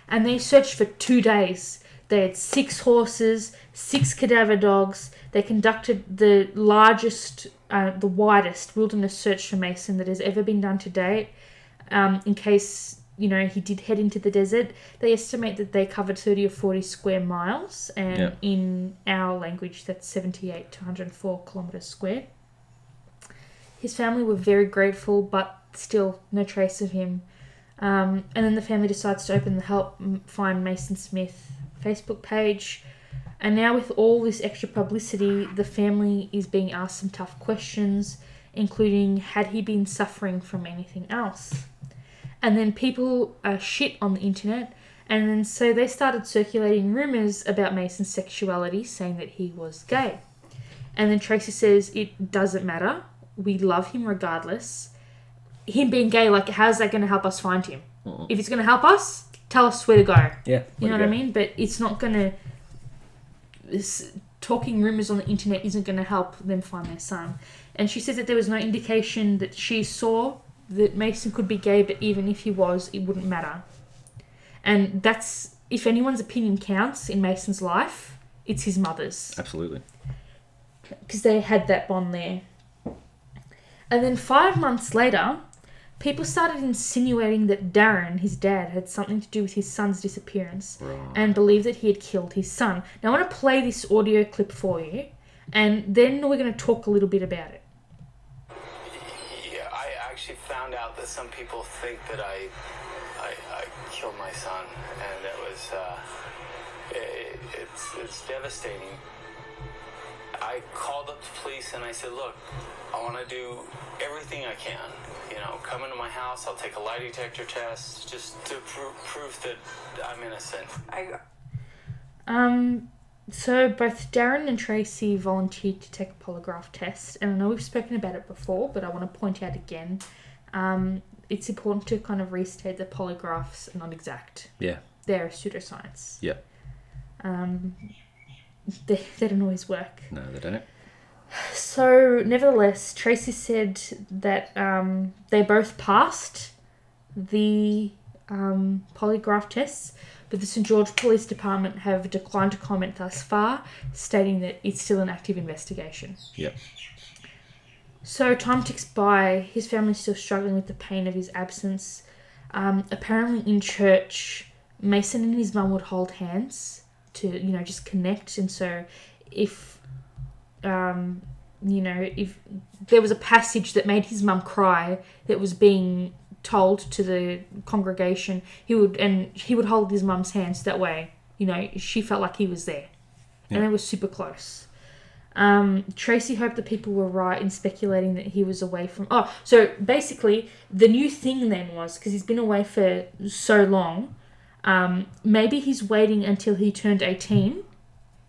and they searched for two days. They had six horses, six cadaver dogs. They conducted the largest, uh, the widest wilderness search for Mason that has ever been done to date. Um, in case you know he did head into the desert, they estimate that they covered thirty or forty square miles, and Yeah. in our language, that's seventy-eight to one hundred four kilometers square. His family were very grateful, but still no trace of him. Um, and then the family decides to open the Help Find Mason Smith Facebook page. And now, with all this extra publicity, the family is being asked some tough questions, including had he been suffering from anything else? And then people are shit on the internet, and then so they started circulating rumors about Mason's sexuality, saying that he was gay. And then Tracy says it doesn't matter. We love him regardless. Him being gay, like, how's that going to help us find him? If it's going to help us, tell us where to go. Yeah. You know what I mean? But it's not going to. This talking rumors on the internet isn't going to help them find their son. And she says that there was no indication that she saw that Mason could be gay, but even if he was, it wouldn't matter. And that's if anyone's opinion counts in Mason's life, it's his mother's Absolutely. because they had that bond there. And then five months later, people started insinuating that Darren, his dad, had something to do with his son's disappearance Right. and believed that he had killed his son. Now, I want to play this audio clip for you, and then we're going to talk a little bit about it. That some people think that I, I, I killed my son, and it was, uh, it, it's, it's devastating. I called up the police and I said, look, I want to do everything I can. You know, come into my house, I'll take a lie detector test, just to pro- prove that I'm innocent. I Um, so both Darren and Tracy volunteered to take a polygraph test, and I know we've spoken about it before, but I want to point out again. Um, it's important to kind of restate that polygraphs are not exact. Yeah. They're a pseudoscience. Yeah. Um, they, they don't always work. No, they don't. So, nevertheless, Tracy said that um, they both passed the um, polygraph tests, but the St George Police Department have declined to comment thus far, stating that it's still an active investigation. Yep. So time ticks by. His family's still struggling with the pain of his absence. Um, apparently, in church, Mason and his mum would hold hands to, you know, just connect. And so, if, um, you know, if there was a passage that made his mum cry that was being told to the congregation, he would and he would hold his mum's hands that way. You know, she felt like he was there, and they were super close. Um, Tracy hoped that people were right in speculating that he was away from. Oh, so basically, the new thing then was because he's been away for so long. Um, maybe he's waiting until he turned eighteen,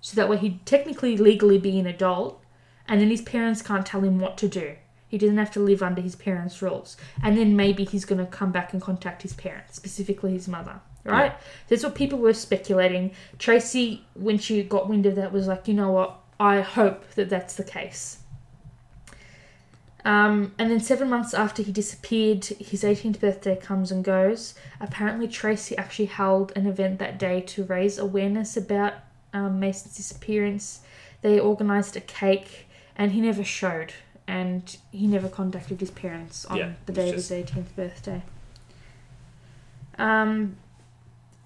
so that way he'd technically legally be an adult, and then his parents can't tell him what to do. He doesn't have to live under his parents' rules, and then maybe he's going to come back and contact his parents, specifically his mother. Right? That's what people were speculating. Tracy, when she got wind of that, was like, you know what? I hope that that's the case. Um, and then seven months after he disappeared, his 18th birthday comes and goes. Apparently, Tracy actually held an event that day to raise awareness about um, Mason's disappearance. They organised a cake, and he never showed, and he never contacted his parents on Yeah, the day of his 18th birthday. Um,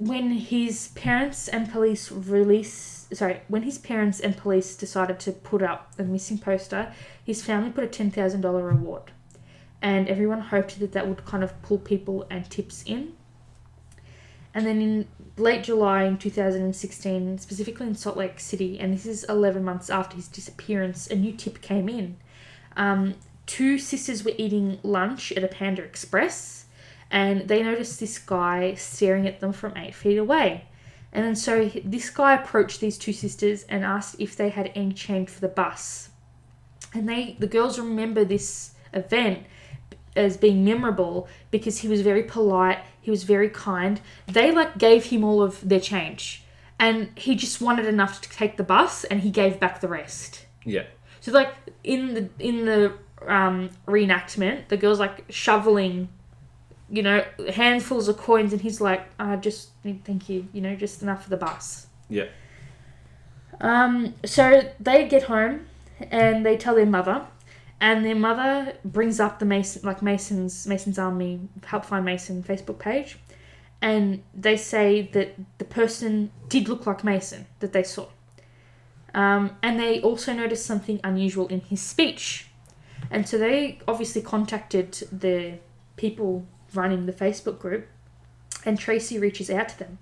when his parents and police release sorry when his parents and police decided to put up a missing poster his family put a $10000 reward. And everyone hoped that that would kind of pull people and tips in. And then in late july in 2016 specifically in salt lake city and this is 11 months after his disappearance a new tip came in. Um, two sisters were eating lunch at a panda express and they noticed this guy staring at them from eight feet away. And then so this guy approached these two sisters and asked if they had any change for the bus. And they, the girls, remember this event as being memorable because he was very polite, he was very kind. They like gave him all of their change, and he just wanted enough to take the bus, and he gave back the rest. Yeah. So like in the in the um, reenactment, the girl's like shoveling, you know, handfuls of coins, and he's like, "I just thank you, you know, just enough for the bus." Yeah. Um, so they get home and they tell their mother, and their mother brings up the Mason, like Mason's Mason's Army Help Find Mason Facebook page, and they say that the person did look like Mason that they saw. Um, and they also noticed something unusual in his speech. And so they obviously contacted the people running the Facebook group, and Tracy reaches out to them.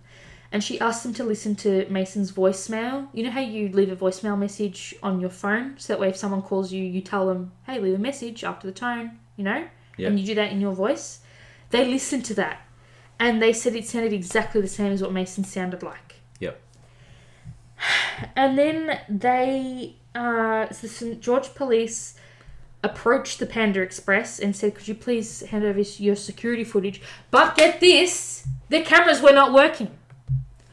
And she asks them to listen to Mason's voicemail. You know how you leave a voicemail message on your phone? So that way, if someone calls you, you tell them, hey, leave a message after the tone, you know? Yeah. And you do that in your voice. They listened to that. And they said it sounded exactly the same as what Mason sounded like. Yep. And then they, uh, so the St. George police approached the Panda Express and said, could you please hand over your security footage? But get this, the cameras were not working.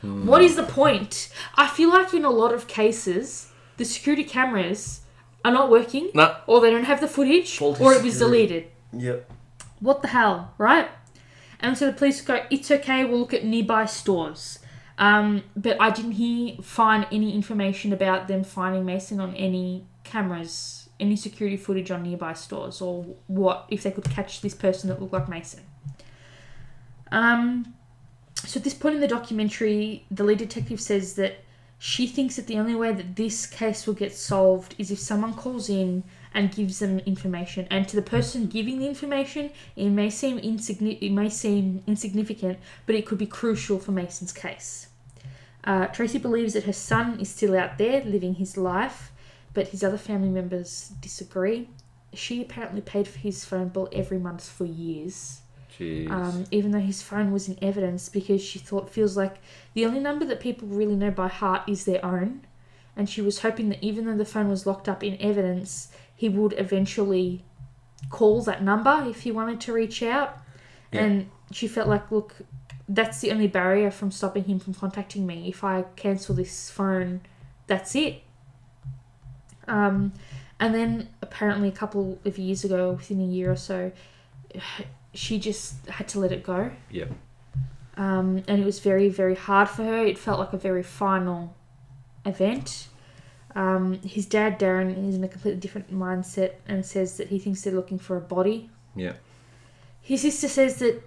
What is the point? I feel like in a lot of cases, the security cameras are not working, No. or they don't have the footage, Faulty or it was security. deleted. Yep. What the hell, right? And so the police go, it's okay, we'll look at nearby stores. Um, but I didn't hear find any information about them finding Mason on any cameras, any security footage on nearby stores, or what if they could catch this person that looked like Mason. Um, so at this point in the documentary, the lead detective says that she thinks that the only way that this case will get solved is if someone calls in and gives them information. And to the person giving the information, it may seem insigni- it may seem insignificant, but it could be crucial for Mason's case. Uh, Tracy believes that her son is still out there living his life, but his other family members disagree. She apparently paid for his phone bill every month for years. Um, even though his phone was in evidence because she thought feels like the only number that people really know by heart is their own. And she was hoping that even though the phone was locked up in evidence he would eventually call that number if he wanted to reach out. Yeah. and she felt like look that's the only barrier from stopping him from contacting me. If i cancel this phone that's it um, and then apparently a couple of years ago within a year or so she just had to let it go. Yep. Um, and it was very, very hard for her. It felt like a very final event. Um, his dad, Darren, is in a completely different mindset and says that he thinks they're looking for a body. Yeah. His sister says that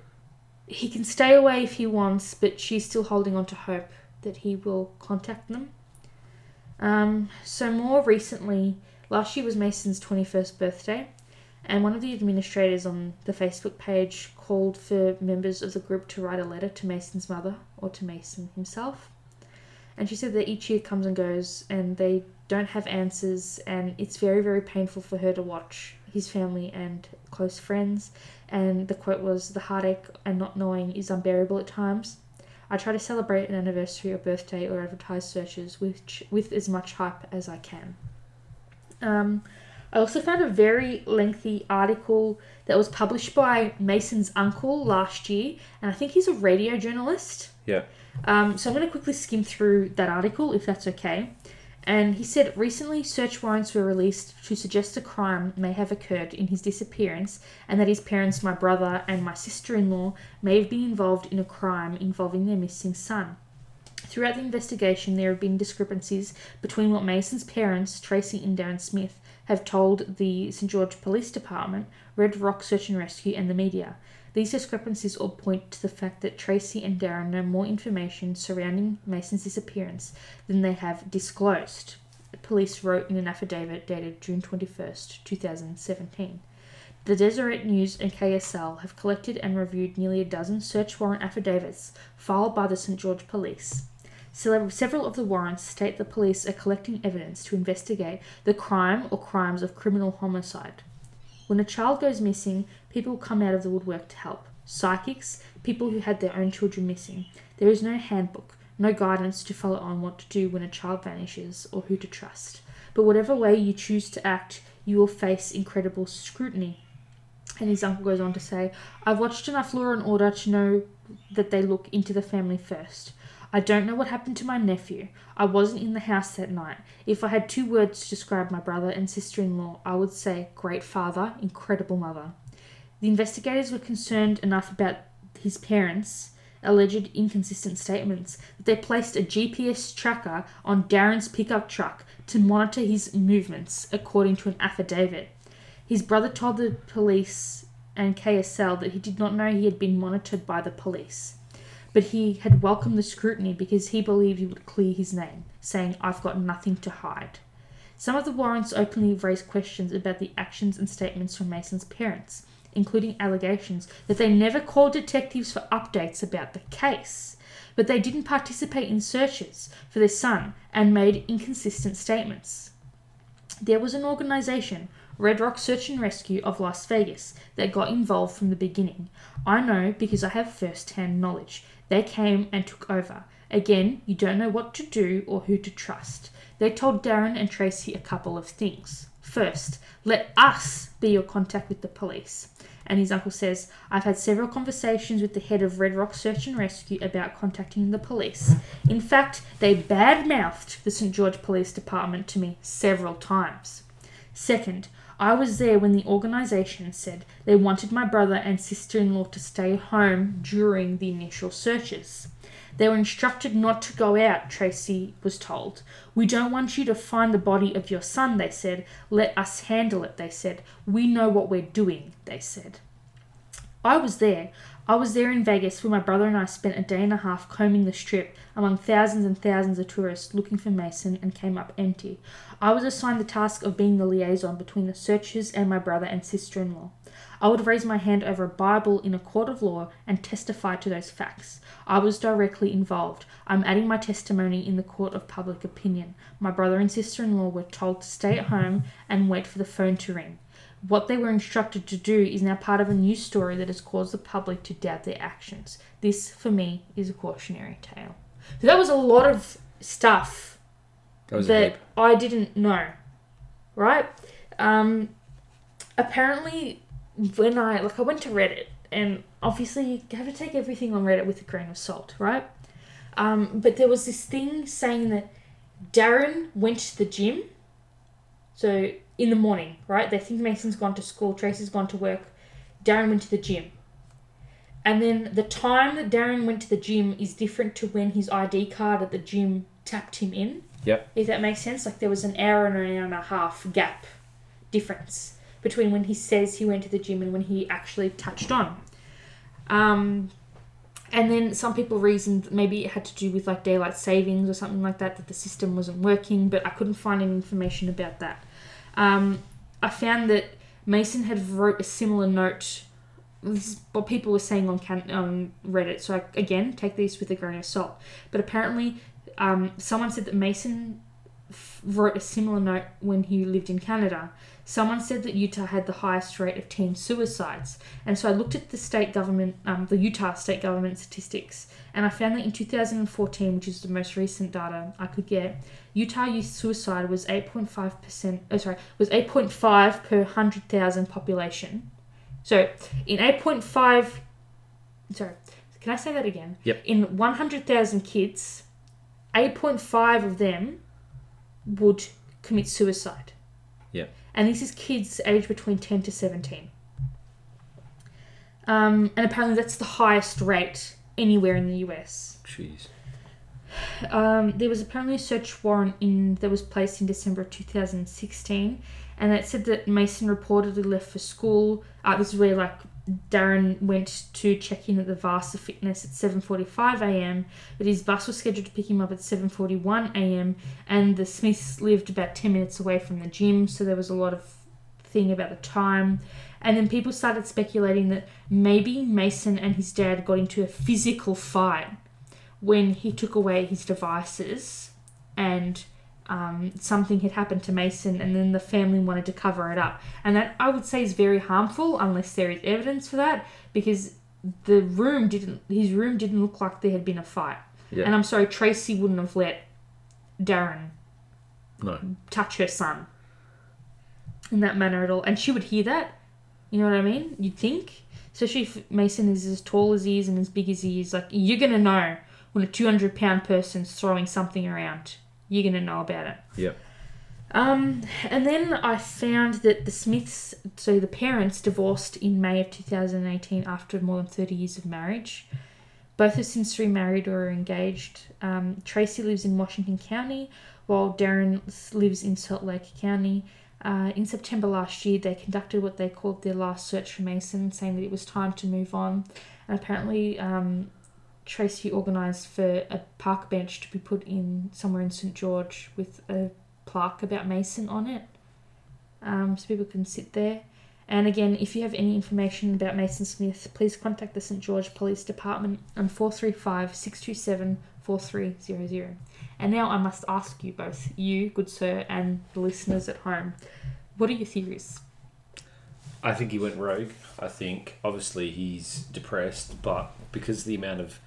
he can stay away if he wants, but she's still holding on to hope that he will contact them. Um, so, more recently, last year was Mason's 21st birthday, and one of the administrators on the Facebook page called for members of the group to write a letter to Mason's mother or to Mason himself. And she said that each year comes and goes, and they don't have answers, and it's very, very painful for her to watch his family and close friends. And the quote was, The heartache and not knowing is unbearable at times. I try to celebrate an anniversary or birthday or advertise searches with, with as much hype as I can. Um, I also found a very lengthy article that was published by Mason's uncle last year, and I think he's a radio journalist. Yeah. Um, so I'm going to quickly skim through that article, if that's okay. And he said recently search warrants were released to suggest a crime may have occurred in his disappearance, and that his parents, my brother, and my sister in law may have been involved in a crime involving their missing son. Throughout the investigation, there have been discrepancies between what Mason's parents, Tracy and Darren Smith, have told the St George Police Department, Red Rock Search and Rescue, and the media. These discrepancies all point to the fact that Tracy and Darren know more information surrounding Mason's disappearance than they have disclosed. Police wrote in an affidavit dated June 21st, 2017. The Deseret News and KSL have collected and reviewed nearly a dozen search warrant affidavits filed by the St George Police. Several of the warrants state the police are collecting evidence to investigate the crime or crimes of criminal homicide. When a child goes missing, people come out of the woodwork to help. Psychics, people who had their own children missing. There is no handbook, no guidance to follow on what to do when a child vanishes or who to trust. But whatever way you choose to act, you will face incredible scrutiny. And his uncle goes on to say, I've watched enough Law and Order to know that they look into the family first. I don't know what happened to my nephew. I wasn't in the house that night. If I had two words to describe my brother and sister in law, I would say great father, incredible mother. The investigators were concerned enough about his parents' alleged inconsistent statements that they placed a GPS tracker on Darren's pickup truck to monitor his movements, according to an affidavit. His brother told the police and KSL that he did not know he had been monitored by the police but he had welcomed the scrutiny because he believed he would clear his name, saying, I've got nothing to hide. Some of the warrants openly raised questions about the actions and statements from Mason's parents, including allegations that they never called detectives for updates about the case, but they didn't participate in searches for their son and made inconsistent statements. There was an organization, Red Rock Search and Rescue of Las Vegas, that got involved from the beginning. I know because I have first hand knowledge. They came and took over. Again, you don't know what to do or who to trust. They told Darren and Tracy a couple of things. First, let us be your contact with the police. And his uncle says, I've had several conversations with the head of Red Rock Search and Rescue about contacting the police. In fact, they badmouthed the St. George Police Department to me several times. Second, I was there when the organisation said they wanted my brother and sister in law to stay home during the initial searches. They were instructed not to go out, Tracy was told. We don't want you to find the body of your son, they said. Let us handle it, they said. We know what we're doing, they said. I was there. I was there in Vegas where my brother and I spent a day and a half combing the strip among thousands and thousands of tourists looking for Mason and came up empty. I was assigned the task of being the liaison between the searchers and my brother and sister in law. I would raise my hand over a Bible in a court of law and testify to those facts. I was directly involved. I'm adding my testimony in the court of public opinion. My brother and sister in law were told to stay at home and wait for the phone to ring. What they were instructed to do is now part of a news story that has caused the public to doubt their actions. This, for me, is a cautionary tale. So that was a lot of stuff That that. I didn't know, right? Um, apparently, when I like, I went to Reddit, and obviously you have to take everything on Reddit with a grain of salt, right? Um, but there was this thing saying that Darren went to the gym. So in the morning, right? They think Mason's gone to school, Tracy's gone to work. Darren went to the gym. And then the time that Darren went to the gym is different to when his ID card at the gym tapped him in. Yep. If that makes sense, like there was an hour and an hour and a half gap difference between when he says he went to the gym and when he actually touched on. Um, and then some people reasoned maybe it had to do with like daylight savings or something like that, that the system wasn't working, but I couldn't find any information about that. Um, I found that Mason had wrote a similar note. This is what people were saying on can- on Reddit. So I, again, take these with a grain of salt. But apparently, um, someone said that Mason f- wrote a similar note when he lived in Canada. Someone said that Utah had the highest rate of teen suicides, and so I looked at the state government, um, the Utah state government statistics, and I found that in 2014, which is the most recent data I could get, Utah youth suicide was 8.5 percent. Oh, sorry, was 8.5 per hundred thousand population. So in 8.5, sorry, can I say that again? Yep. In 100,000 kids, 8.5 of them would commit suicide. Yeah. And this is kids aged between 10 to 17. Um, and apparently that's the highest rate anywhere in the US. Jeez. Um, there was apparently a search warrant in that was placed in December of 2016, and it said that Mason reportedly left for school. Uh, this is where like Darren went to check in at the Vasa Fitness at 7:45 a.m., but his bus was scheduled to pick him up at 7:41 a.m. and the Smiths lived about 10 minutes away from the gym, so there was a lot of thing about the time. And then people started speculating that maybe Mason and his dad got into a physical fight when he took away his devices and um, something had happened to Mason, and then the family wanted to cover it up. And that I would say is very harmful unless there is evidence for that, because the room didn't, his room didn't look like there had been a fight. Yeah. And I'm sorry, Tracy wouldn't have let Darren No. touch her son in that manner at all. And she would hear that. You know what I mean? You'd think. Especially if Mason is as tall as he is and as big as he is. Like, you're going to know when a 200 pound person's throwing something around. You're going to know about it. Yep. Um, and then I found that the Smiths, so the parents, divorced in May of 2018 after more than 30 years of marriage. Both have since remarried or are engaged. Um, Tracy lives in Washington County, while Darren lives in Salt Lake County. Uh, in September last year, they conducted what they called their last search for Mason, saying that it was time to move on. And apparently, um, Tracy organised for a park bench to be put in somewhere in St George with a plaque about Mason on it, um, so people can sit there. And again, if you have any information about Mason Smith, please contact the St George Police Department on 435 627 4300. And now I must ask you both, you, good sir, and the listeners at home, what are your theories? I think he went rogue. I think obviously he's depressed, but because the amount of,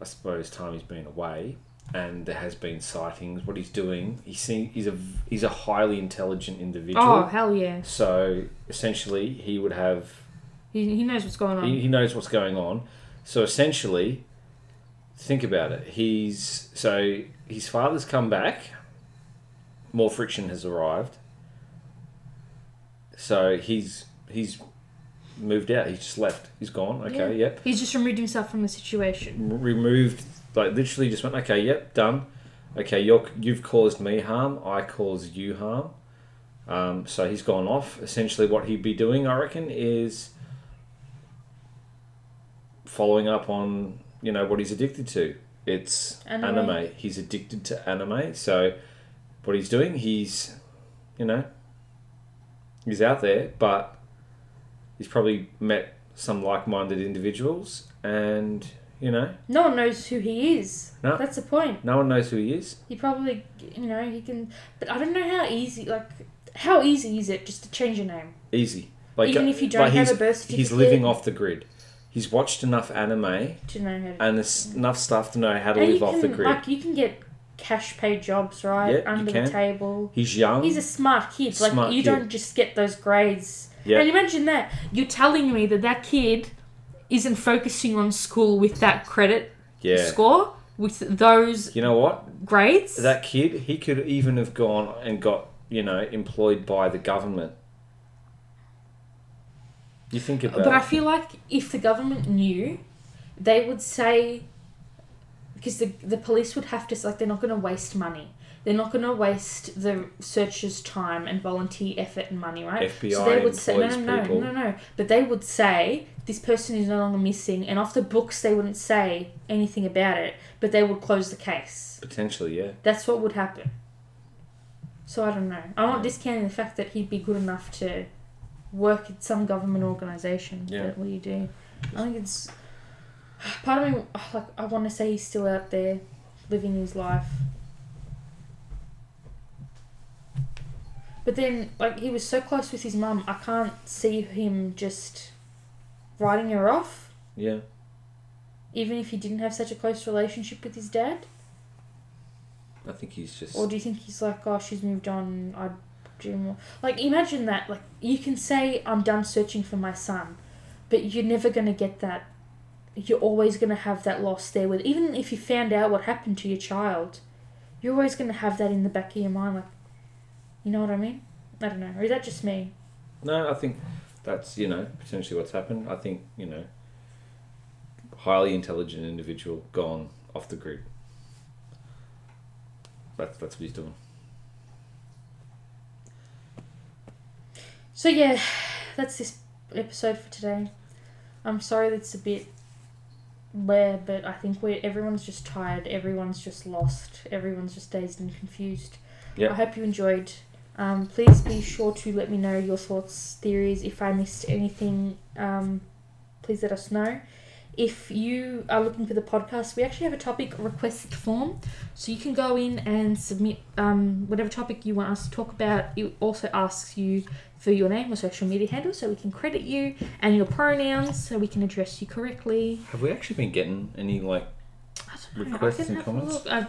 I suppose, time he's been away, and there has been sightings, what he's doing, he seem, he's a he's a highly intelligent individual. Oh, hell yeah. So essentially, he would have He, he knows what's going on. he, he knows what's going on. So essentially, think about it. He's so his father's come back. More friction has arrived. So he's he's moved out. He's just left. He's gone. Okay. Yep. He's just removed himself from the situation. R- removed. Like literally, just went. Okay. Yep. Done. Okay. You're you've caused me harm. I caused you harm. Um, so he's gone off. Essentially, what he'd be doing, I reckon, is following up on you know what he's addicted to. It's Anime. anime. He's addicted to anime. So what he's doing, he's you know he's out there, but he's probably met some like-minded individuals, and you know No one knows who he is. No. That's the point. no one knows who he is. He probably, you know, he can. But I don't know how easy, like, how easy is it just to change your name? Easy. Like Even if you don't have a birth certificate he's living off the grid. He's watched enough anime To know how to. and there's enough stuff to know how to and live you off the grid. like, you can get cash paid jobs, right? Yeah, Under the table. he's young. He's a smart kid. smart Like, you kid. don't just get those grades. Yeah. And imagine that. You're telling me that that kid isn't focusing on school with that credit yeah. score, with those You know what? grades. That kid, he could even have gone and got, you know, employed by the government. You think about But I feel like if the government knew, they would say because the the police would have to like they're not going to waste money. They're not going to waste the searchers' time and volunteer effort and money, right? FBI they would say no, no, no, no, no. But they would say this person is no longer missing, and off the books they wouldn't say anything about it, but they would close the case. Potentially, yeah. That's what would happen. So I don't know. I'm not discounting the fact that he'd be good enough to work at some government organisation. Yeah. But what do you do? I think it's part of me. Like I want to say he's still out there living his life. But then, like, he was so close with his mum, I can't see him just writing her off, Yeah. even if he didn't have such a close relationship with his dad. I think he's just. Or do you think he's like, oh, she's moved on, I'd do more? Like, imagine that. Like, you can say, I'm done searching for my son, but you're never going to get that. You're always going to have that loss there with, even if you found out what happened to your child, you're always going to have that in the back of your mind. Like, you know what I mean? I don't know. Or is that just me? No, I think that's, you know, potentially what's happened. I think, you know, highly intelligent individual gone off the grid. That's, that's what he's doing. So, yeah, that's this episode for today. I'm sorry that's a bit rare, but I think we're everyone's just tired. Everyone's just lost. Everyone's just dazed and confused. Yep. I hope you enjoyed. Um, please be sure to let me know your thoughts, theories. If I missed anything, um, please let us know. If you are looking for the podcast, we actually have a topic request form, so you can go in and submit um, whatever topic you want us to talk about. It also asks you for your name or social media handle, so we can credit you and your pronouns, so we can address you correctly. Have we actually been getting any like? I don't know, Requests and comments? I,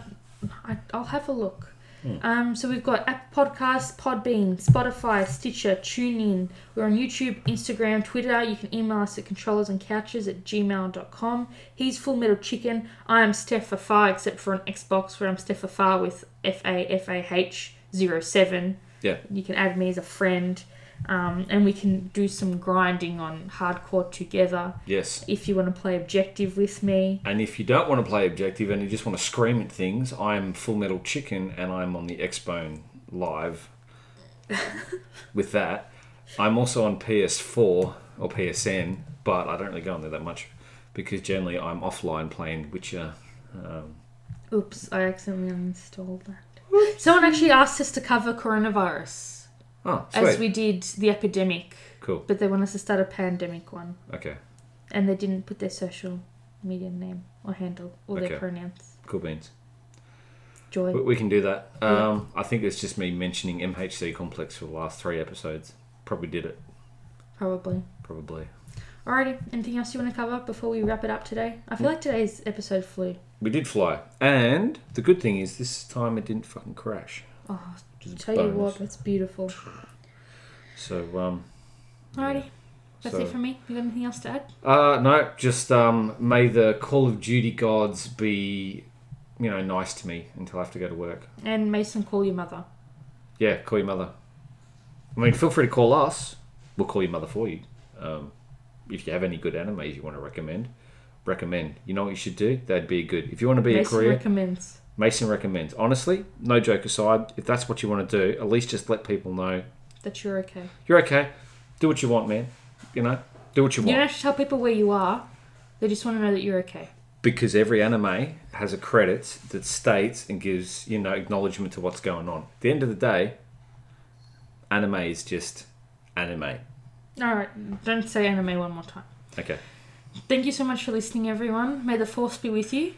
I, I'll have a look. Hmm. Um, so we've got Apple Podcasts, Podbean, Spotify, Stitcher, TuneIn. We're on YouTube, Instagram, Twitter. You can email us at controllersandcouches at gmail.com. He's Full Metal Chicken. I am Steph Afar, except for an Xbox where I'm Steph Afar with F A F A H 07. Yeah. You can add me as a friend. Um, and we can do some grinding on hardcore together Yes. if you want to play objective with me. And if you don't want to play objective and you just want to scream at things, I'm Full Metal Chicken and I'm on the Xbone live. with that, I'm also on PS4 or PSN, but I don't really go on there that much because generally I'm offline playing Witcher. Um, Oops, I accidentally uninstalled that. Someone actually asked us to cover coronavirus oh, sweet. as we did the epidemic, cool. but they want us to start a pandemic one, Okay. and they didn't put their social media name or handle or Okay. their pronouns. Cool beans. Joy. We, we can do that. Um, I think it's just me mentioning MHC Complex for the last three episodes. Probably did it. Probably. Probably. Alrighty, anything else you want to cover before we wrap it up today? I feel Mm. like today's episode flew. We did fly. And the good thing is this time it didn't fucking crash. Oh, a tell you what, that's beautiful. So, um, Alrighty, that's So- it from me. You got anything else to add? uh, no, just um, may the Call of Duty gods be, you know, nice to me until I have to go to work. And Mason, call your mother. Yeah, call your mother. I mean, feel free to call us. We'll call your mother for you. Um, if you have any good animes you want to recommend, recommend. You know what you should do? That'd be good. If you want to be a Mason career, recommends. Mason recommends. Honestly, no joke aside, if that's what you want to do, at least just let people know That you're okay. you're okay. Do what you want, man. You know, do what you want. You don't have to tell people where you are. They just want to know that you're okay. because every anime has a credit that states and gives you know acknowledgement to what's going on. At the end of the day, anime is just anime. Alright, don't say anime one more time. Okay. Thank you so much for listening, everyone. May the force be with you.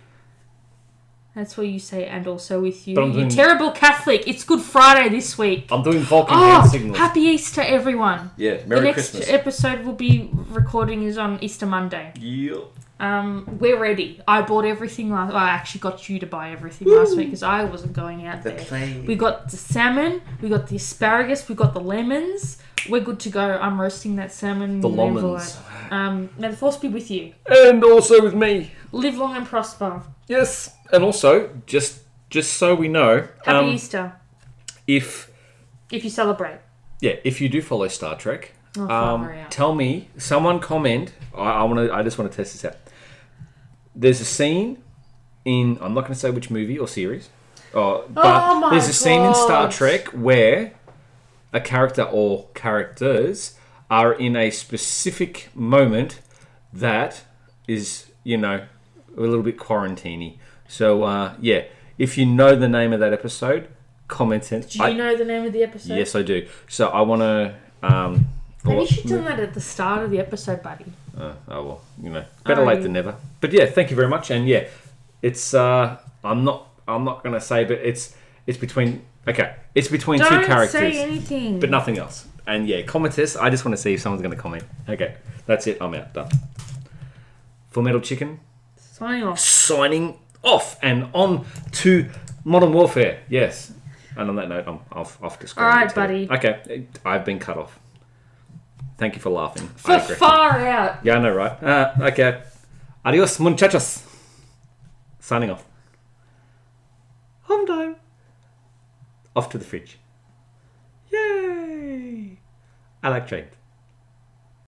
That's what you say, and also with you. But I'm You doing- terrible Catholic. It's Good Friday this week. I'm doing Vulcan hand Oh, signals. happy Easter, everyone. yeah, Merry the Merry next Christmas. episode we'll be recording is on Easter Monday. yeah. Um, we're ready. I bought everything last. Well, I actually got you to buy everything last week because I wasn't going out there. We got the salmon, we got the asparagus, we got the lemons. We're good to go. I'm roasting that salmon. The in an envelope. lemons. Um, may the force be with you. And also with me. Live long and prosper. Yes. And also, just just so we know, Happy um, Easter if if you celebrate. yeah, if you do follow Star Trek, Oh, um, tell me. Someone comment. I, I want to. I just want to test this out. There's a scene in. I'm not going to say which movie or series. Oh, but Oh my there's a scene in Star Trek where a character or characters are in a specific moment that is, you know, a little bit quarantiney. So uh, yeah, if you know the name of that episode, comment it. Do you I- know the name of the episode? Yes, I do. So I want to. Um, Maybe you should do that at the start of the episode, buddy. uh, oh well, you know, better late than never. But yeah, thank you very much. And yeah, it's. Uh, I'm not. I'm not gonna say, but it's. It's between. Okay, it's between Don't two characters, say anything. but nothing else. And yeah, comment this. I just want to see if someone's gonna comment. Okay, that's it. I'm out. Done. Full Metal Chicken Signing off. signing off and on to Modern Warfare. Yes. And on that note, I'm off, off to screen. All right, buddy. Okay, I've been cut off. Thank you for laughing. For far out. Yeah, I know, right? Uh, okay. Adios, muchachos. Signing off. Home time. Off to the fridge. Yay! I like trains.